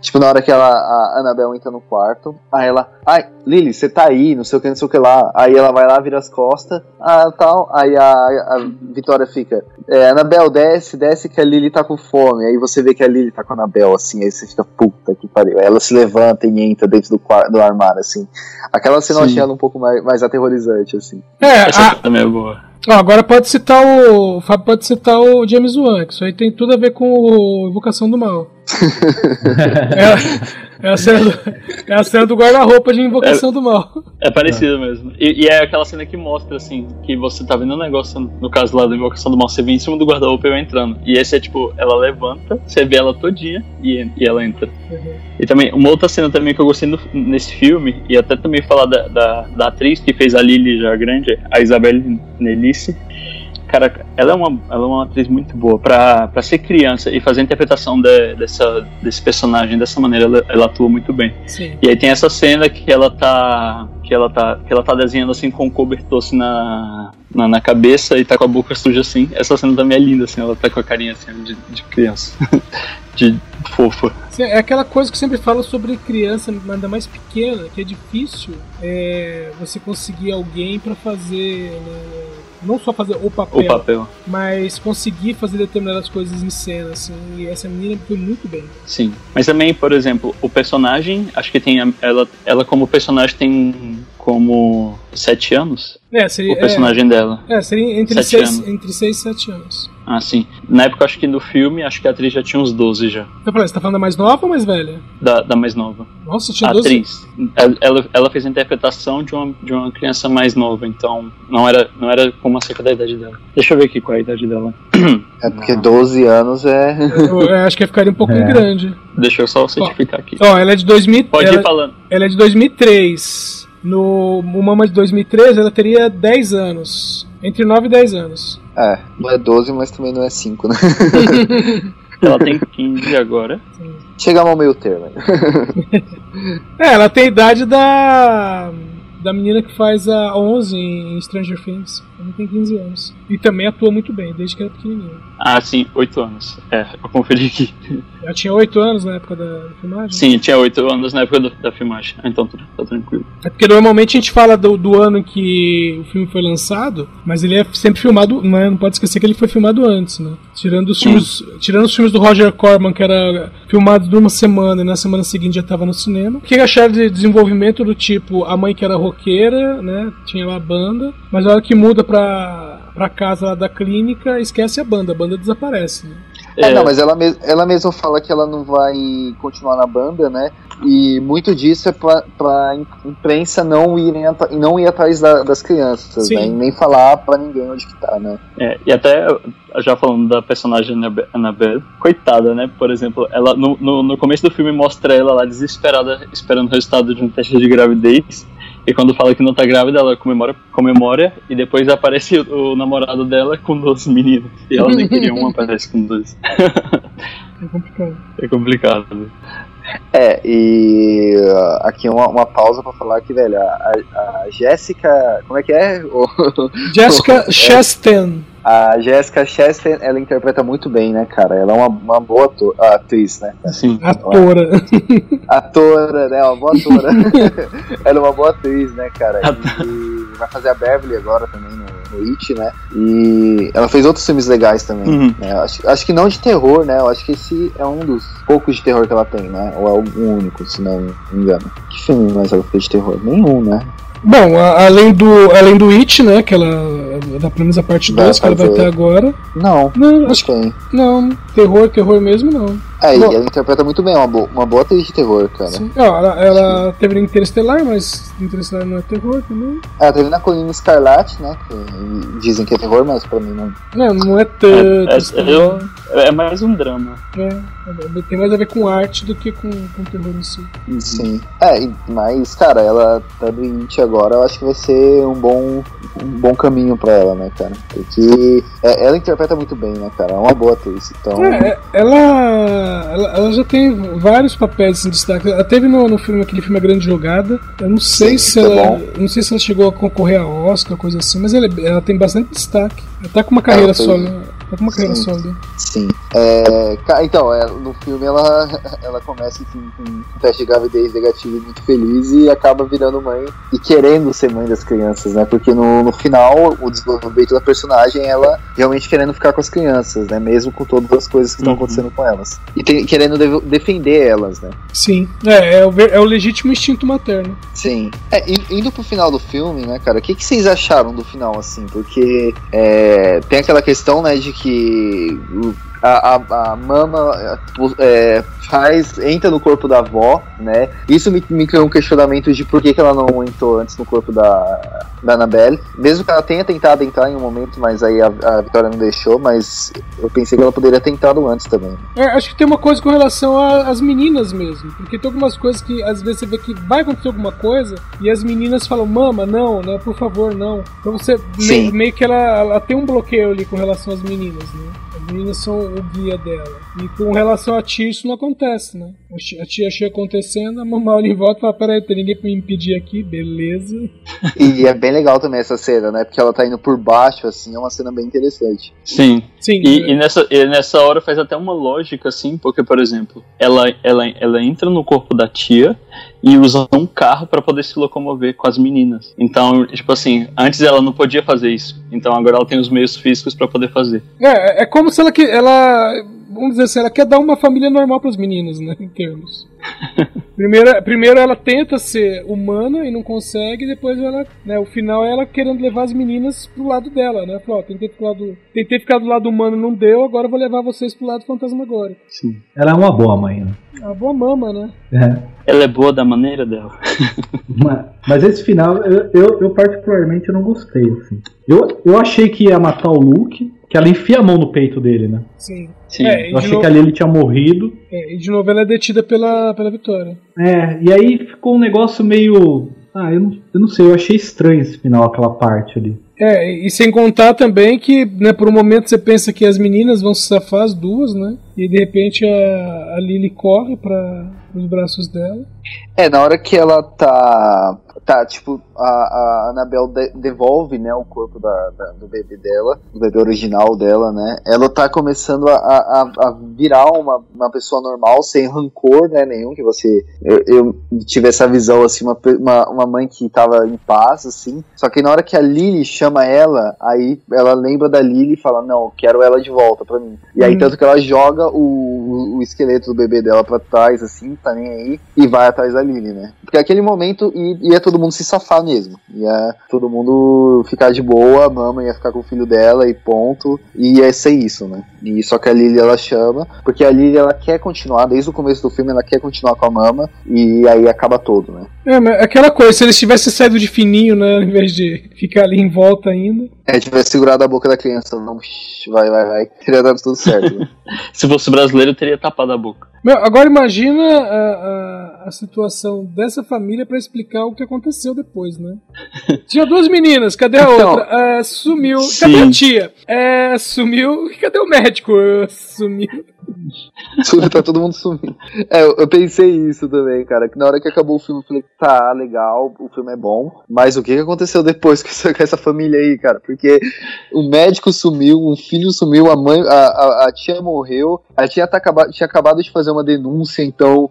Tipo, na hora que ela, a Annabelle entra no quarto, aí ela, ai, Lily, você tá aí, não sei o que, não sei o que lá. Aí ela vai lá, vira as costas, ah, tal. Aí a, a Vitória fica, é, Annabelle, desce, desce que a Lily tá com fome. Aí você vê que a Lily tá com a Annabelle, assim, aí você fica, puta que pariu. Aí ela se levanta e entra dentro do, do armário, assim. Aquela cena Sim. eu achei ela um pouco mais, mais aterrorizante, assim. É, Essa a... também é boa. agora pode citar o. O Fábio pode citar o James Wan, que isso aí tem tudo a ver com o Invocação do Mal. É, é, a cena do, é a cena do guarda-roupa de Invocação é, do Mal. É parecido mesmo. E, e, é aquela cena que mostra, assim, que você tá vendo um negócio, no caso lá da Invocação do Mal, você vê em cima do guarda-roupa e eu entrando. E esse é tipo, ela levanta, você vê ela todinha e, e ela entra. Uhum. E também, uma outra cena também que eu gostei no, nesse filme, e até também falar da, da, da atriz que fez a Lily já grande, a Isabelle Nelice cara, ela é uma, ela é uma atriz muito boa para ser criança e fazer a interpretação de, dessa, desse personagem dessa maneira, ela, ela atua muito bem. Sim. E aí tem essa cena que ela tá que ela tá que ela tá desenhando assim com um cobertor assim, na, na, na, cabeça e tá com a boca suja assim. Essa cena também é linda assim, ela tá com a carinha assim de, de criança. de fofa. É aquela coisa que eu sempre falo sobre criança, ainda mais pequena, que é difícil é, você conseguir alguém para fazer né, não só fazer o papel, o papel, mas conseguir fazer determinadas coisas em cena, assim, e essa menina foi muito bem. Sim, mas também, por exemplo, o personagem, acho que tem ela, ela como personagem tem como sete anos. É, seria, o personagem é, dela. É, seria entre seis, entre seis e sete anos. Ah, sim. Na época, acho que no filme, acho que a atriz já tinha uns 12 já. Então, você tá falando da mais nova ou mais velha? Da, da mais nova. Nossa, tinha a 12? atriz. Ela, ela fez a interpretação de uma, de uma criança mais nova, então não era, não era como acerca da idade dela. Deixa eu ver aqui qual é a idade dela. É porque 12 anos é. Eu, eu acho que ficaria um pouco é. grande. Deixa eu só certificar aqui. Ó, ela é de 2000. Pode ela, ir falando. Ela é de 2003. No Mama de 2013, ela teria 10 anos. Entre 9 e 10 anos. É, não é 12, mas também não é 5, né? ela tem 15 agora. Chegamos ao meio termo. é, ela tem a idade da da menina que faz a 11 em Stranger Things. Ela tem 15 anos. E também atua muito bem, desde que era pequenininha. Ah, sim, 8 anos. É, eu conferi aqui. Ela tinha 8 anos na época da, filmagem? Sim, tinha 8 anos na época do, da filmagem. Então tá, tá, tranquilo. É porque normalmente a gente fala do, do, ano em que o filme foi lançado, mas ele é sempre filmado, não, é, não pode esquecer que ele foi filmado antes, né? Tirando os, filmes, tirando os filmes do Roger Corman, que era filmado de uma semana e na semana seguinte já estava no cinema. O que acharam de desenvolvimento do tipo, a mãe que era roqueira, né? Tinha lá a banda, mas a hora que muda pra, pra casa lá da clínica, esquece a banda, a banda desaparece, né? É, é, não, mas ela, me ela mesma fala que ela não vai continuar na banda, né? E muito disso é pra, pra imprensa não ir, não ir atrás da, das crianças, né? E nem falar pra ninguém onde que tá, né? É, e até, já falando da personagem Annabelle, coitada, né? Por exemplo, ela no, no, no começo do filme mostra ela lá desesperada, esperando o resultado de um teste de gravidez. E quando fala que não tá grávida, ela comemora, comemora e depois aparece o, o namorado dela com dois meninos. E ela nem queria um, aparece com dois. é complicado. É complicado. É, e uh, aqui uma, uma pausa pra falar que, velho, a, a Jéssica. Como é que é? Jéssica Chastain. A Jessica Chastain, ela interpreta muito bem, né, cara? Ela é uma, uma boa ator, atriz, né? Sim. Atora. atora, né? Uma boa atora. ela é uma boa atriz, né, cara? E vai fazer a Beverly agora também no, no It, né? E ela fez outros filmes legais também. Uhum. Né? Acho, acho que não de terror, né? Eu acho que esse é um dos poucos de terror que ela tem, né? Ou é o único, se não me engano. Que filme mais ela fez de terror? Nenhum, né? Bom, a, além do além do It, né, que ela da pelo menos a parte 2 que ela vai ter agora. Não. Não, acho que não, terror, terror mesmo não. É, Bom, e ela interpreta muito bem, é uma, boa, uma boa atriz de terror, cara. Sim. ela, ela teve Interestelar, mas Interestelar não é terror também. Ela teve na Colina Escarlate, né? Que dizem que é terror, mas pra mim não. Não, não é tanto. É, é, eu, é mais um drama. É, tem mais a ver com arte do que com, com terror em si. Sim. É, mas, cara, ela tá doente agora, eu acho que vai ser um bom, um bom caminho pra ela, né, cara? Porque é, ela interpreta muito bem, né, cara? É uma boa atriz. Então... É, ela ela, ela, já tem vários papéis em destaque. Ela teve no, no filme, aquele filme A Grande Jogada. Eu não sei Sim, se tá ela. Bom. Não sei se ela chegou a concorrer a Oscar, coisa assim, mas ela, ela tem bastante destaque. Ela tá com uma carreira sólida. Tá com uma carreira sim, sólida. Sim. É, então, é, no filme ela, ela começa enfim, com um teste de gravidez negativo muito feliz e acaba virando mãe e querendo ser mãe das crianças, né? Porque no, no final, o desenvolvimento da personagem ela realmente querendo ficar com as crianças, né? Mesmo com todas as coisas que estão uhum. acontecendo com elas. E tem, querendo de, defender elas, né? Sim. É, é o, é o legítimo instinto materno. Sim. É, indo pro final do filme, né, cara? O que, que vocês acharam do final, assim? Porque é, tem aquela questão, né, de que que a, a, a mama é, faz, entra no corpo da avó, né? Isso me, me criou um questionamento de por que, que ela não entrou antes no corpo da, da Annabelle. Mesmo que ela tenha tentado entrar em um momento, mas aí a, a Vitória não deixou, mas eu pensei que ela poderia ter entrado antes também. É, acho que tem uma coisa com relação às meninas mesmo. Porque tem algumas coisas que às vezes você vê que vai acontecer alguma coisa e as meninas falam, mama, não, né? Por favor, não. Então você meio, meio, que ela, ela tem um bloqueio ali com relação às meninas, né? As meninas são o guia dela. E com relação a tia, isso não acontece, né? A tia achei acontecendo, a mamãe olha em volta e fala: Peraí, tem ninguém pra me impedir aqui, beleza. E é bem legal também essa cena, né? Porque ela tá indo por baixo, assim, é uma cena bem interessante. Sim. Sim. E, é. e nessa, e nessa hora faz até uma lógica, assim, porque, por exemplo, ela, ela, ela entra no corpo da tia e usa um carro para poder se locomover com as meninas. Então, tipo assim, antes ela não podia fazer isso. Então agora ela tem os meios físicos para poder fazer. É, é como se ela, ela vamos dizer assim, ela quer dar uma família normal para os meninos, né, em termos. primeiro, primeiro ela tenta ser humana e não consegue, depois ela, né, o final é ela querendo levar as meninas pro lado dela, né? Falou, ó, tentei ficar, do, tentei ficar do lado humano, não deu, agora vou levar vocês pro lado fantasmagórico. Sim. Ela é uma boa mãe, né? É uma boa mama, né? É. Ela é boa da maneira dela. mas, mas, esse final, eu, eu, eu, particularmente não gostei, assim. Eu, eu achei que ia matar o Luke, que ela enfia a mão no peito dele, né? Sim. Sim. É, eu achei novo, que ali ele tinha morrido. É, e de novo ela é detida pela, pela Vitória. É, e aí ficou um negócio meio. Ah, eu não, eu não sei, eu achei estranho esse final, aquela parte ali. É, e sem contar também que, né, por um momento você pensa que as meninas vão se safar, as duas, né? E de repente a, a Lily corre para os braços dela. É, na hora que ela tá tá, tipo, a, a Anabel de, devolve, né, o corpo da, da, do bebê dela, do bebê original dela, né, ela tá começando a, a, a, virar uma, uma pessoa normal, sem rancor, né, nenhum, que você, eu, eu tive essa visão, assim, uma, uma, uma, mãe que tava em paz, assim, só que na hora que a Lily chama ela, aí ela lembra da Lily e fala, não, quero ela de volta pra mim, e aí hum. tanto que ela joga joga o, o esqueleto do bebê dela pra trás, assim, tá nem aí, e vai atrás da Lily, né? Porque aquele momento ia, ia todo mundo se safar mesmo. Ia todo mundo ficar de boa, a mama ia ficar com o filho dela e ponto. E ia ser isso, né? E só que a Lily ela chama, porque a Lily ela quer continuar, desde o começo do filme ela quer continuar com a mama, e aí acaba todo, né? É, mas aquela coisa, se eles tivessem saído de fininho, né, ao invés de ficar ali em volta ainda. É, tivesse segurado a boca da criança, não, vai, vai, vai, teria dado tudo certo. Né? se fosse brasileiro, teria tapado a boca. Meu, agora imagina a, a, a situação dessa família para explicar o que aconteceu depois, né? Tinha duas meninas, cadê a então, outra? É, sumiu. Sim. Cadê a tia? É, sumiu. Cadê o médico? Sumiu. tá todo mundo sumindo. É, eu, eu, pensei isso também, cara. Que na hora que acabou o filme, eu falei, tá, legal, o filme é bom. Mas o que aconteceu depois com essa, com essa família aí, cara? Porque o médico sumiu, o filho sumiu, a mãe, a, a, a tia morreu, a tia tá acaba, tinha acabado de fazer uma denúncia, então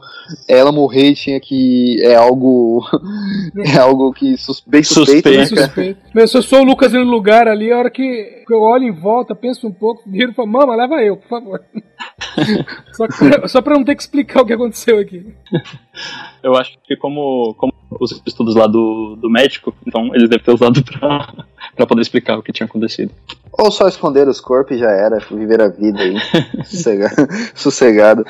ela morrer tinha que. É algo. É algo que sus, bem suspeito, suspeito. Né, suspeito. Mas se eu sou o Lucas no lugar ali, a hora que, que eu olho em volta, penso um pouco, viro e falo, mama, leva eu, por favor. só, pra, só pra não ter que explicar o que aconteceu aqui. Eu acho que como, como os estudos lá do, do médico, então eles devem ter usado pra, pra poder explicar o que tinha acontecido. Ou só esconder os corpos e já era, viver a vida aí, sossegado. sossegado.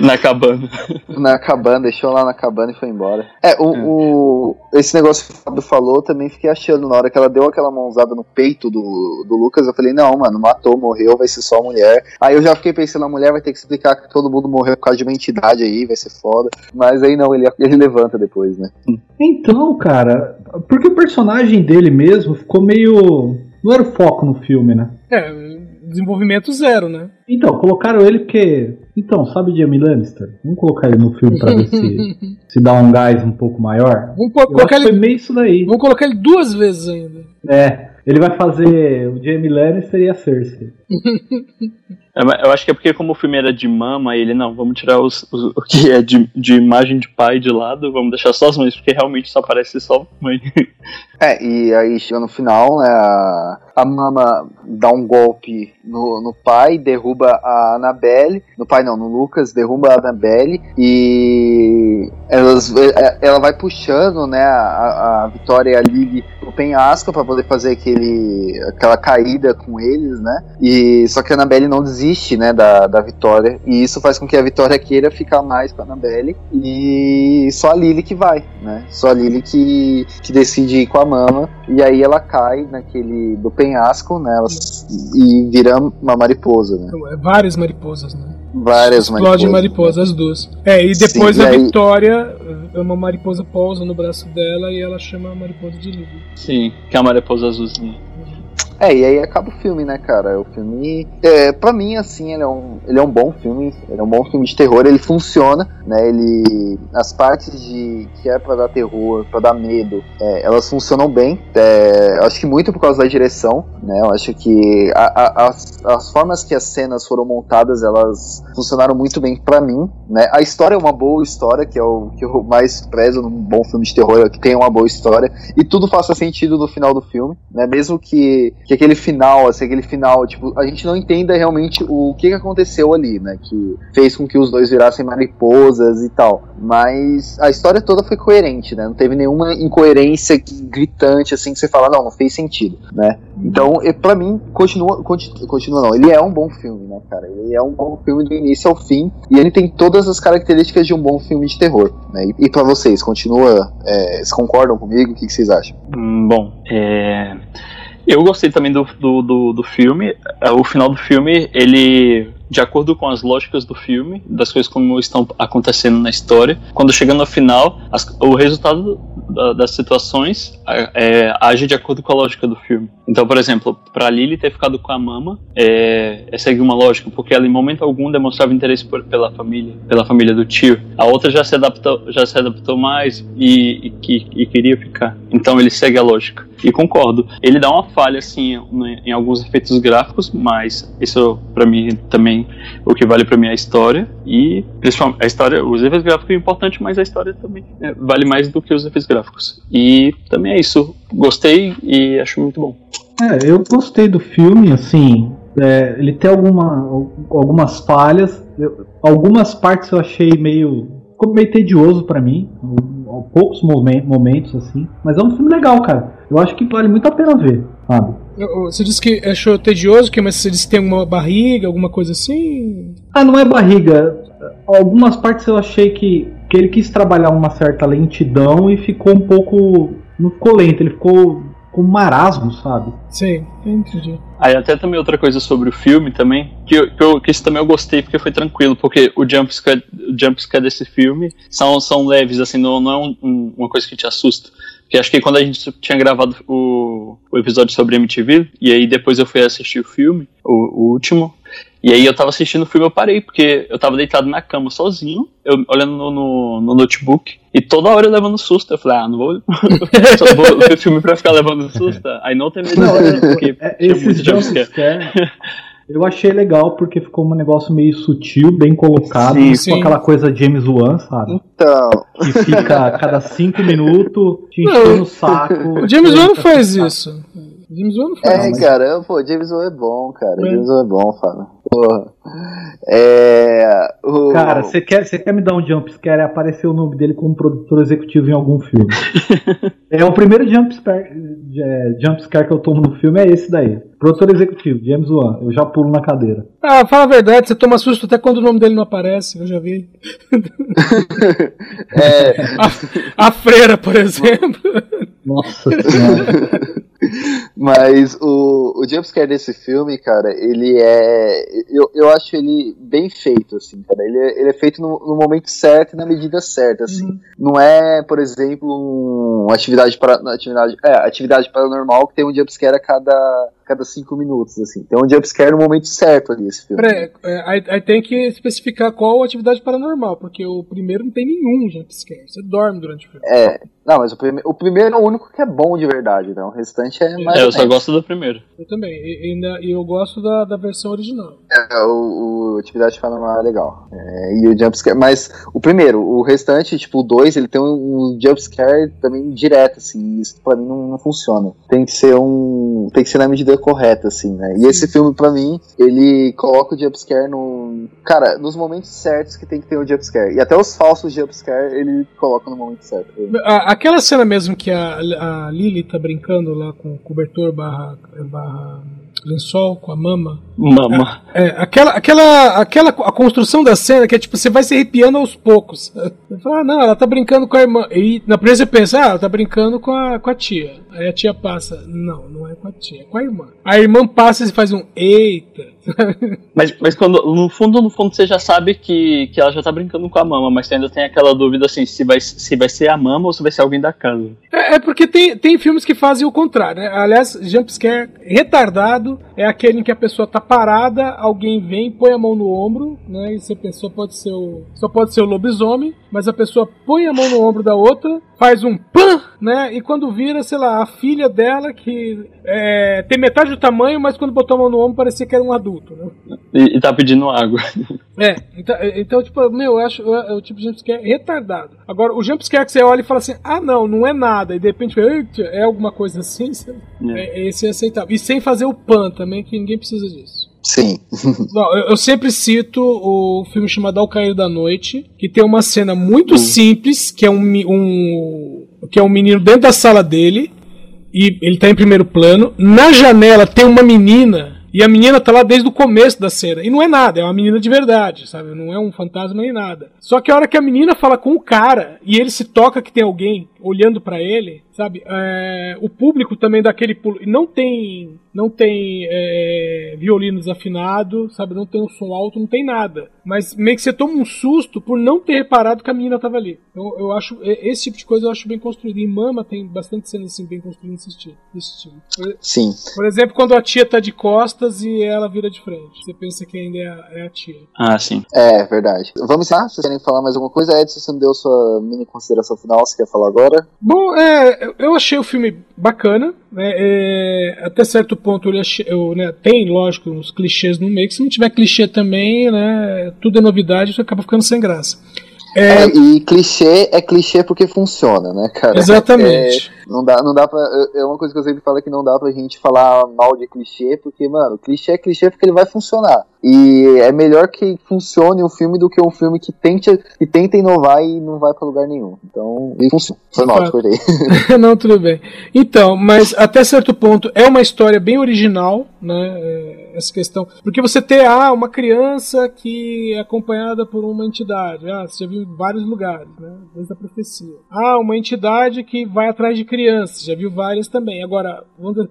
Na cabana. Na cabana, deixou lá na cabana e foi embora. É, o, é. o, esse negócio que o Fábio falou, também fiquei achando. Na hora que ela deu aquela mãozada no peito do, do Lucas, eu falei, não, mano, matou, morreu, vai ser só a mulher. Aí eu já fiquei pensando, a mulher vai ter que explicar que todo mundo morreu por causa de uma entidade aí, vai ser foda. Mas aí não, ele, ele levanta depois, né? Então, cara, porque o personagem dele mesmo ficou meio. Não era o foco no filme, né? É, desenvolvimento zero, né? Então, colocaram ele porque. Então, sabe Jamie Lannister? Vamos colocar ele no filme pra ver se, se dá um gás um pouco maior. Vamos colocar ele. Foi meio isso daí. Vamos colocar ele duas vezes ainda. É. Ele vai fazer o Jamie Lannister e a Cersei. É, eu acho que é porque como o filme era de mama, ele, não, vamos tirar os, os, o que é de, de imagem de pai de lado, vamos deixar só as mães, porque realmente só aparece só mãe. É, e aí chega no final, né, a, a mama dá um golpe no, no pai, derruba a Annabelle, no pai não, no Lucas, derruba a Annabelle e elas, é, ela vai puxando, né, a, a Vitória e a Lily pro penhasco para poder fazer aquele, aquela caída com eles, né, e só que a Annabelle não desiste, né, da, da Vitória, e isso faz com que a Vitória queira ficar mais com a Annabelle e só a Lily que vai, né, só a Lily que, que decide ir com a mama, e aí ela cai naquele do penhasco, né? Ela, e vira uma mariposa, né? É várias mariposas, né? Várias Explode mariposas. mariposa, as duas. É, e depois Sim, a e aí... Vitória, é uma mariposa pousa no braço dela e ela chama a mariposa de Lívia. Sim, que é a mariposa azulzinha. É, e aí acaba o filme, né, cara? O filme, é, pra mim, assim, ele é, um, ele é um bom filme, ele é um bom filme de terror, ele funciona, né? Ele. As partes de que é pra dar terror, pra dar medo, é, elas funcionam bem. É, acho que muito por causa da direção, né? Eu acho que a, a, as, as formas que as cenas foram montadas, elas funcionaram muito bem para mim, né? A história é uma boa história, que é o que eu mais prezo num bom filme de terror, é que tem uma boa história, e tudo faça sentido no final do filme, né? Mesmo que que aquele final, assim, aquele final, tipo, a gente não entenda realmente o que aconteceu ali, né? Que fez com que os dois virassem mariposas e tal. Mas a história toda foi coerente, né? Não teve nenhuma incoerência gritante, assim, que você fala, não, não fez sentido, né? Então, para mim, continua, continua não, ele é um bom filme, né, cara? Ele é um bom filme do início ao fim, e ele tem todas as características de um bom filme de terror, né? E, e para vocês, continua, é, vocês concordam comigo? O que, que vocês acham? Hum, bom, é... Eu gostei também do, do, do, do filme. O final do filme, ele de acordo com as lógicas do filme, das coisas como estão acontecendo na história. Quando chega no final, as, o resultado da, das situações é, age de acordo com a lógica do filme. Então, por exemplo, para Lily ter ficado com a mama é, é seguir uma lógica, porque ela em momento algum demonstrava interesse por, pela família, pela família do tio. A outra já se adaptou, já se adaptou mais e, e, e queria ficar. Então ele segue a lógica. E concordo. Ele dá uma falha assim em, alguns efeitos gráficos, mas isso para mim também o que vale para mim é a história e principalmente a história, os efeitos gráficos é importante, mas a história também é, vale mais do que os efeitos gráficos. E também é isso. Gostei e acho muito bom. É, eu gostei do filme, assim, É, ele tem alguma, algumas falhas. Eu, algumas partes eu achei meio. Ficou meio tedioso para mim. Poucos momentos, assim. Mas é um filme legal, cara. Eu acho que vale muito a pena ver, sabe? Você disse que achou tedioso, que, mas você disse que tem alguma barriga, alguma coisa assim? Ah, não é barriga. Algumas partes eu achei que, que ele quis trabalhar uma certa lentidão e ficou um pouco. Não ficou lento, ele ficou com marasmo, sabe? Sim, entendi. Aí até também outra coisa sobre o filme também, que, eu, que, eu, que isso também eu gostei porque foi tranquilo, porque o jumpscare, o jumpscare desse filme são, são leves, assim, não, não é um, um, uma coisa que te assusta. Porque acho que quando a gente tinha gravado o, o episódio sobre MTV, e aí depois eu fui assistir o filme, o, o último, e aí eu tava assistindo o filme, eu parei, porque eu tava deitado na cama sozinho, eu, olhando no, no, no, notebook, e toda hora eu levando susto. Eu falei, ah, não vou, só vou ver filme pra ficar levando susto. Aí não tem medo, porque é, esses jumpscare. Eu achei legal porque ficou um negócio meio sutil, bem colocado, sim, sim. com aquela coisa James Wan, sabe? Então. Que fica a cada cinco minutos te enchendo o saco. O James Wan faz isso. James Wan não faz É, cara, pô, James Wan é bom, cara. É. James Wan é bom, Fábio. Porra. É. O... Cara, você quer, quer me dar um jumpscare? Apareceu o nome dele como produtor executivo em algum filme. é o primeiro jumpscare, é, jumpscare que eu tomo no filme, é esse daí. Produtor executivo, James Wan. Eu já pulo na cadeira. Ah, fala a verdade, você toma susto até quando o nome dele não aparece, eu já vi. é... a, a freira, por exemplo. Nossa senhora. Mas o, o jumpscare desse filme, cara, ele é. Eu, eu acho ele bem feito, assim, cara. Ele é, ele é feito no, no momento certo e na medida certa, assim. Uhum. Não é, por exemplo, uma atividade, para, atividade, é, atividade paranormal que tem um jumpscare a cada cada cinco minutos, assim. Tem um jumpscare no momento certo ali, esse filme. Peraí, é, aí, aí, tem que especificar qual atividade paranormal, porque o primeiro não tem nenhum jumpscare. Você dorme durante o filme. É, não, mas o, prime o primeiro é o único que é bom de verdade, né? O restante é mais. É, eu só gosto do primeiro. Eu também, e, ainda, e eu gosto da, da versão original. É, o, o Atividade Paranormal é legal. É, e o jumpscare, mas o primeiro, o restante, tipo, o dois, ele tem um, um jumpscare também direto, assim, isso pra mim não, não funciona. Tem que ser um. Tem que ser na medida correta, assim, né? E Sim. esse filme, pra mim, ele coloca o jumpscare no. Cara, nos momentos certos que tem que ter o um jumpscare. E até os falsos jumpscare ele coloca no momento certo. Aquela cena mesmo que a, a Lily tá brincando lá com cobertor barra, barra lençol com a mama. Mama. É, é, aquela, aquela, aquela a construção da cena que é tipo, você vai se arrepiando aos poucos. Você fala, ah, não, ela tá brincando com a irmã. E na primeira você pensa, ah, ela tá brincando com a, com a tia. Aí a tia passa, não, não é com a tia, é com a irmã. A irmã passa e faz um eita. mas, mas quando, no fundo, no fundo, você já sabe que, que ela já tá brincando com a mama, mas você ainda tem aquela dúvida assim, se vai, se vai ser a mama ou se vai ser alguém da casa. É, é porque tem, tem filmes que fazem o contrário, né? Aliás, jumpscare retardado é aquele em que a pessoa tá parada, alguém vem, põe a mão no ombro, né? E você pensou pode ser o. Só pode ser o lobisomem, mas a pessoa põe a mão no ombro da outra, faz um PAM, né? E quando vira, sei lá, a filha dela, que é, tem metade do tamanho, mas quando botou a mão no ombro parecia que era um adulto, né? E, e tá pedindo água. É, então, então, tipo, meu, eu acho é, o tipo de jumpscare retardado. Agora, o jumpscare que você olha e fala assim, ah não, não é nada, e de repente é alguma coisa assim, é. é. esse é aceitável. E sem fazer o PAN também, que ninguém precisa disso. Sim. Não, eu, eu, sempre cito o filme chamado Ao Cair da Noite, que tem uma cena muito hum. simples, que é um, um, que é um menino dentro da sala dele, e ele tá em primeiro plano. Na janela tem uma menina e a menina tá lá desde o começo da cena. E não é nada, é uma menina de verdade, sabe? Não é um fantasma nem nada. Só que a hora que a menina fala com o cara e ele se toca que tem alguém olhando para ele, sabe? É, o público também daquele pulo. Não tem, não tem é, violino desafinado, sabe? Não tem um som alto, não tem nada. Mas meio que você toma um susto por não ter reparado que a menina tava ali. Então eu acho esse tipo de coisa eu acho bem construído. Em Mama tem bastante cenas assim bem construídas nesse estilo. Nesse estilo. Por, Sim. Por exemplo, quando a tia tá de costas e ela vira de frente. Você pensa que ainda é a, é a tia. Ah, sim. É, verdade. Vamos lá, vocês querem falar mais alguma coisa? Edson, você não deu sua mini consideração final, você quer falar agora? Bom, é, eu achei o filme bacana. Né, é, até certo ponto ele achei, eu, né, tem, lógico, uns clichês no meio. Que se não tiver clichê também, né, tudo é novidade, isso acaba ficando sem graça. É... é... e clichê é clichê porque funciona, né, cara? Exatamente. É, não dá, não dá pra. É uma coisa que eu sempre falo que não dá pra gente falar mal de clichê, porque, mano, clichê é clichê porque ele vai funcionar. E é melhor que funcione um filme do que um filme que tente, que tenta inovar e não vai pra lugar nenhum. Então, ele funciona. Foi mal, não, tudo bem. Então, mas até certo ponto é uma história bem original, né? É, essa questão. Porque você ter ah, uma criança que é acompanhada por uma entidade. Ah, você já viu em vários lugares, né? Desde a profecia. Ah, uma entidade que vai atrás de crianças. Já viu várias também. Agora,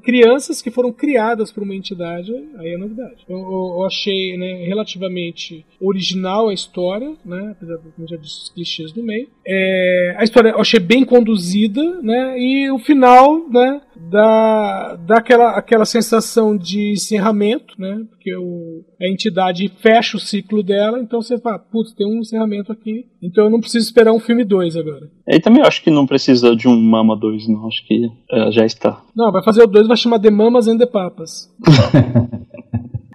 crianças que foram criadas por uma entidade, aí é novidade. Eu, eu, eu né, relativamente original a história, né? Apesar de já disse os clichês do meio. É, a história eu achei bem conduzida, né? E o final, né? Dá, dá aquela, aquela sensação de encerramento, né? Porque o, a entidade fecha o ciclo dela, então você fala, putz, tem um encerramento aqui, então eu não preciso esperar um filme 2 agora. E também acho que não precisa de um Mama 2, não. Acho que é, já está. Não, vai fazer o 2, vai chamar The Mamas and the Papas.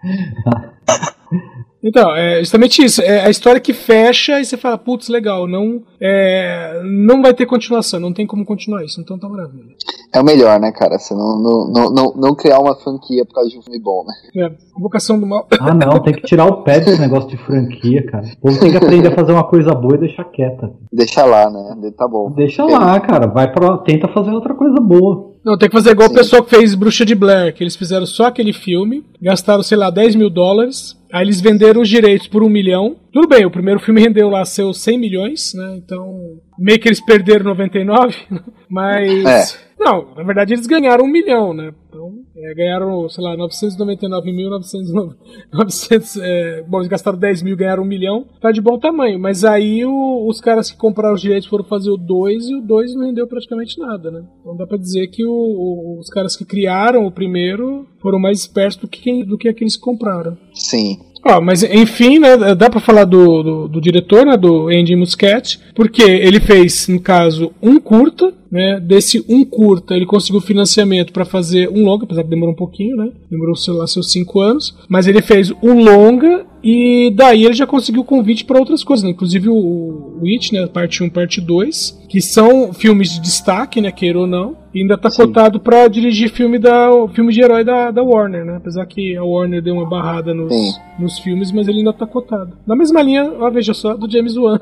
Então, é justamente isso. É a história que fecha e você fala, putz, legal, não, é, não vai ter continuação, não tem como continuar isso, então tá maravilha. É o melhor, né, cara? Você não, não, não, não, criar uma franquia por causa de um filme bom, né? É, vocação do mal. Ah, não, tem que tirar o pé desse negócio de franquia, cara. O povo tem que aprender a fazer uma coisa boa e deixar quieta. Deixa lá, né? Tá bom. Deixa lá, cara. Vai pra, tenta fazer outra coisa boa. Não, tem que fazer igual Sim. o pessoal que fez Bruxa de Blair, que eles fizeram só aquele filme, gastaram, sei lá, 10 mil dólares, aí eles venderam os direitos por um milhão. Tudo bem, o primeiro filme rendeu lá seus 100 milhões, né? Então, meio que eles perderam 99, mas. É. Não, na verdade eles ganharam um milhão, né? Então, é, ganharam, sei lá, 999.900. É, bom, eles gastaram 10 mil, ganharam um milhão. Tá de bom tamanho. Mas aí o, os caras que compraram os direitos foram fazer o 2 e o 2 não rendeu praticamente nada, né? Então dá pra dizer que o, o, os caras que criaram o primeiro foram mais espertos do que, do que aqueles que compraram. Sim. Ah, mas enfim, né, dá para falar do, do, do, diretor, né, do Andy Muschietti, porque ele fez, no caso, um curta, né, desse um curta ele conseguiu financiamento para fazer um longa, apesar que demorou um pouquinho, né, demorou, sei lá, seus cinco anos, mas ele fez um longa e daí ele já conseguiu convite para outras coisas, né? inclusive o, It, né, parte 1 parte 2, que são filmes de destaque, né, queira ou não, e ainda tá Sim. cotado para dirigir filme da filme de herói da, da Warner, né? Apesar que a Warner deu uma barrada nos, nos filmes, mas ele ainda tá cotado. Na mesma linha, ó, veja só, do James Wan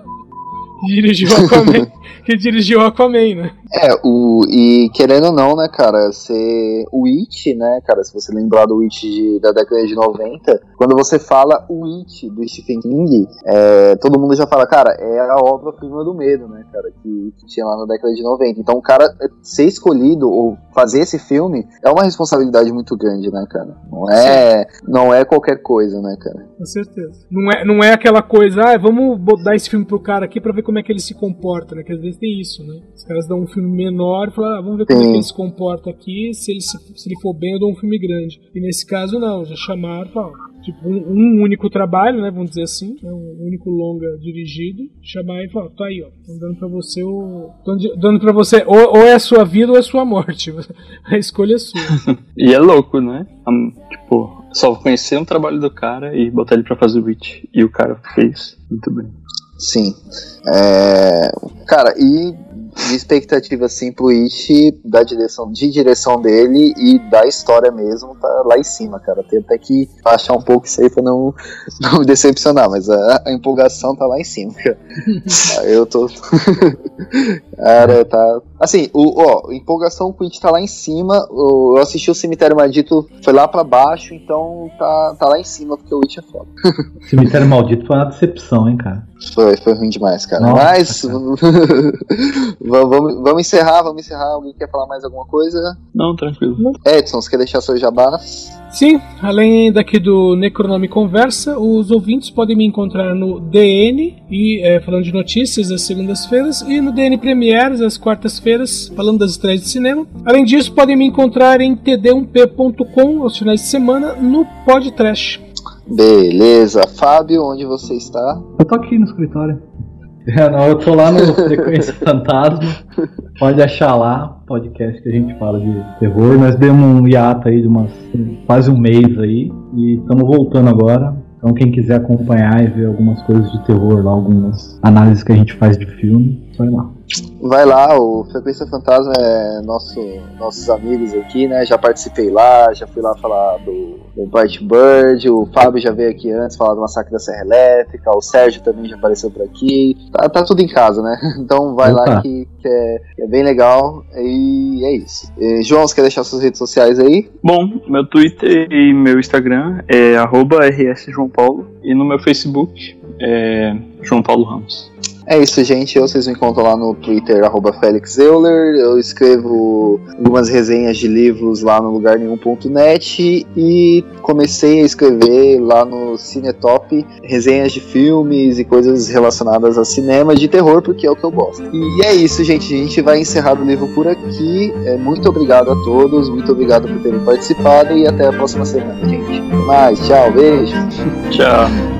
dirigiu Aquaman, que dirigiu Aquaman, né? É, o, e querendo ou não, né, cara, ser o It, né, cara, se você lembrar do It de, da década de 90, quando você fala o It do Stephen King, é, todo mundo já fala, cara, é a obra-prima do medo, né, cara, que, que, tinha lá na década de 90. Então, o cara ser escolhido ou fazer esse filme é uma responsabilidade muito grande, né, cara? Não é, não é qualquer coisa, né, cara? Com certeza. Não é, não é aquela coisa, ah, vamos dar esse filme pro cara aqui pra ver como é que ele se comporta, né? Que às vezes tem isso, né? Os caras dão um filme menor e falam, ah, vamos ver como é que ele se comporta aqui, se ele, se, se ele for bem, eu dou um filme grande. E nesse caso, não, já chamaram e falaram, tipo, um, um, único trabalho, né? Vamos dizer assim, né, um único longa dirigido, chamar e falar, tá aí, ó, tô dando pra você o. Tô dando pra você, ou, ou é a sua vida ou é a sua morte. a escolha é sua. e é louco, né? Tipo, só conhecer um trabalho do cara e botar ele pra fazer o beat. E o cara fez muito bem. Sim. É, cara, e de expectativa assim pro Ishi, da direção, de direção dele e da história mesmo, tá lá em cima, cara. Tem até que achar um pouco isso aí pra não, não me decepcionar, mas a, a empolgação tá lá em cima, cara. Eu tô. cara, tá. Assim, o, ó, empolgação com o It tá lá em cima. O, eu assisti o Cemitério Maldito, foi lá pra baixo, então tá, tá lá em cima, porque o It é foda. Cemitério Maldito foi uma decepção, hein, cara. Foi, foi ruim demais, cara. Nossa, Mas vamos, vamos encerrar, vamos encerrar. Alguém quer falar mais alguma coisa? Não, tranquilo. Edson, você quer deixar seu jabás? Sim, além daqui do Necronome Conversa, os ouvintes podem me encontrar no DN, e é, falando de notícias às segundas-feiras, e no DN Premieres às quartas-feiras, falando das estreias de cinema. Além disso, podem me encontrar em td1p.com aos finais de semana no Podcast. Beleza. Fábio, onde você está? Eu tô aqui no escritório. É, não, eu tô lá no Frequência Fantasma. Pode achar lá, podcast que a gente fala de terror. Nós demos um hiato aí de umas quase um mês aí e estamos voltando agora. Então quem quiser acompanhar e ver algumas coisas de terror lá, algumas análises que a gente faz de filme, vai lá. Vai lá, o Frequência Fantasma é nosso, nossos amigos aqui, né? Já participei lá, já fui lá falar do, do Bright Bird, o Fábio já veio aqui antes falar do Massacre da Serra Elétrica, o Sérgio também já apareceu por aqui. Tá, tá tudo em casa, né? Então vai Opa. lá que, que, é, que, é, bem legal. E é isso. E, João, você quer deixar suas redes sociais aí? Bom, meu Twitter e meu Instagram é rsjoãopaulo e no meu Facebook é João Paulo Ramos. É isso, gente. Eu, vocês me encontram lá no Twitter, arroba Felix Euler. Eu escrevo algumas resenhas de livros lá no lugar nenhum.net e comecei a escrever lá no Cinetop resenhas de filmes e coisas relacionadas a cinema de terror, porque é o que eu gosto. E é isso, gente. A gente vai encerrar o livro por aqui. É, muito obrigado a todos, muito obrigado por terem participado e até a próxima semana, gente. Até mais, tchau, beijo. Tchau.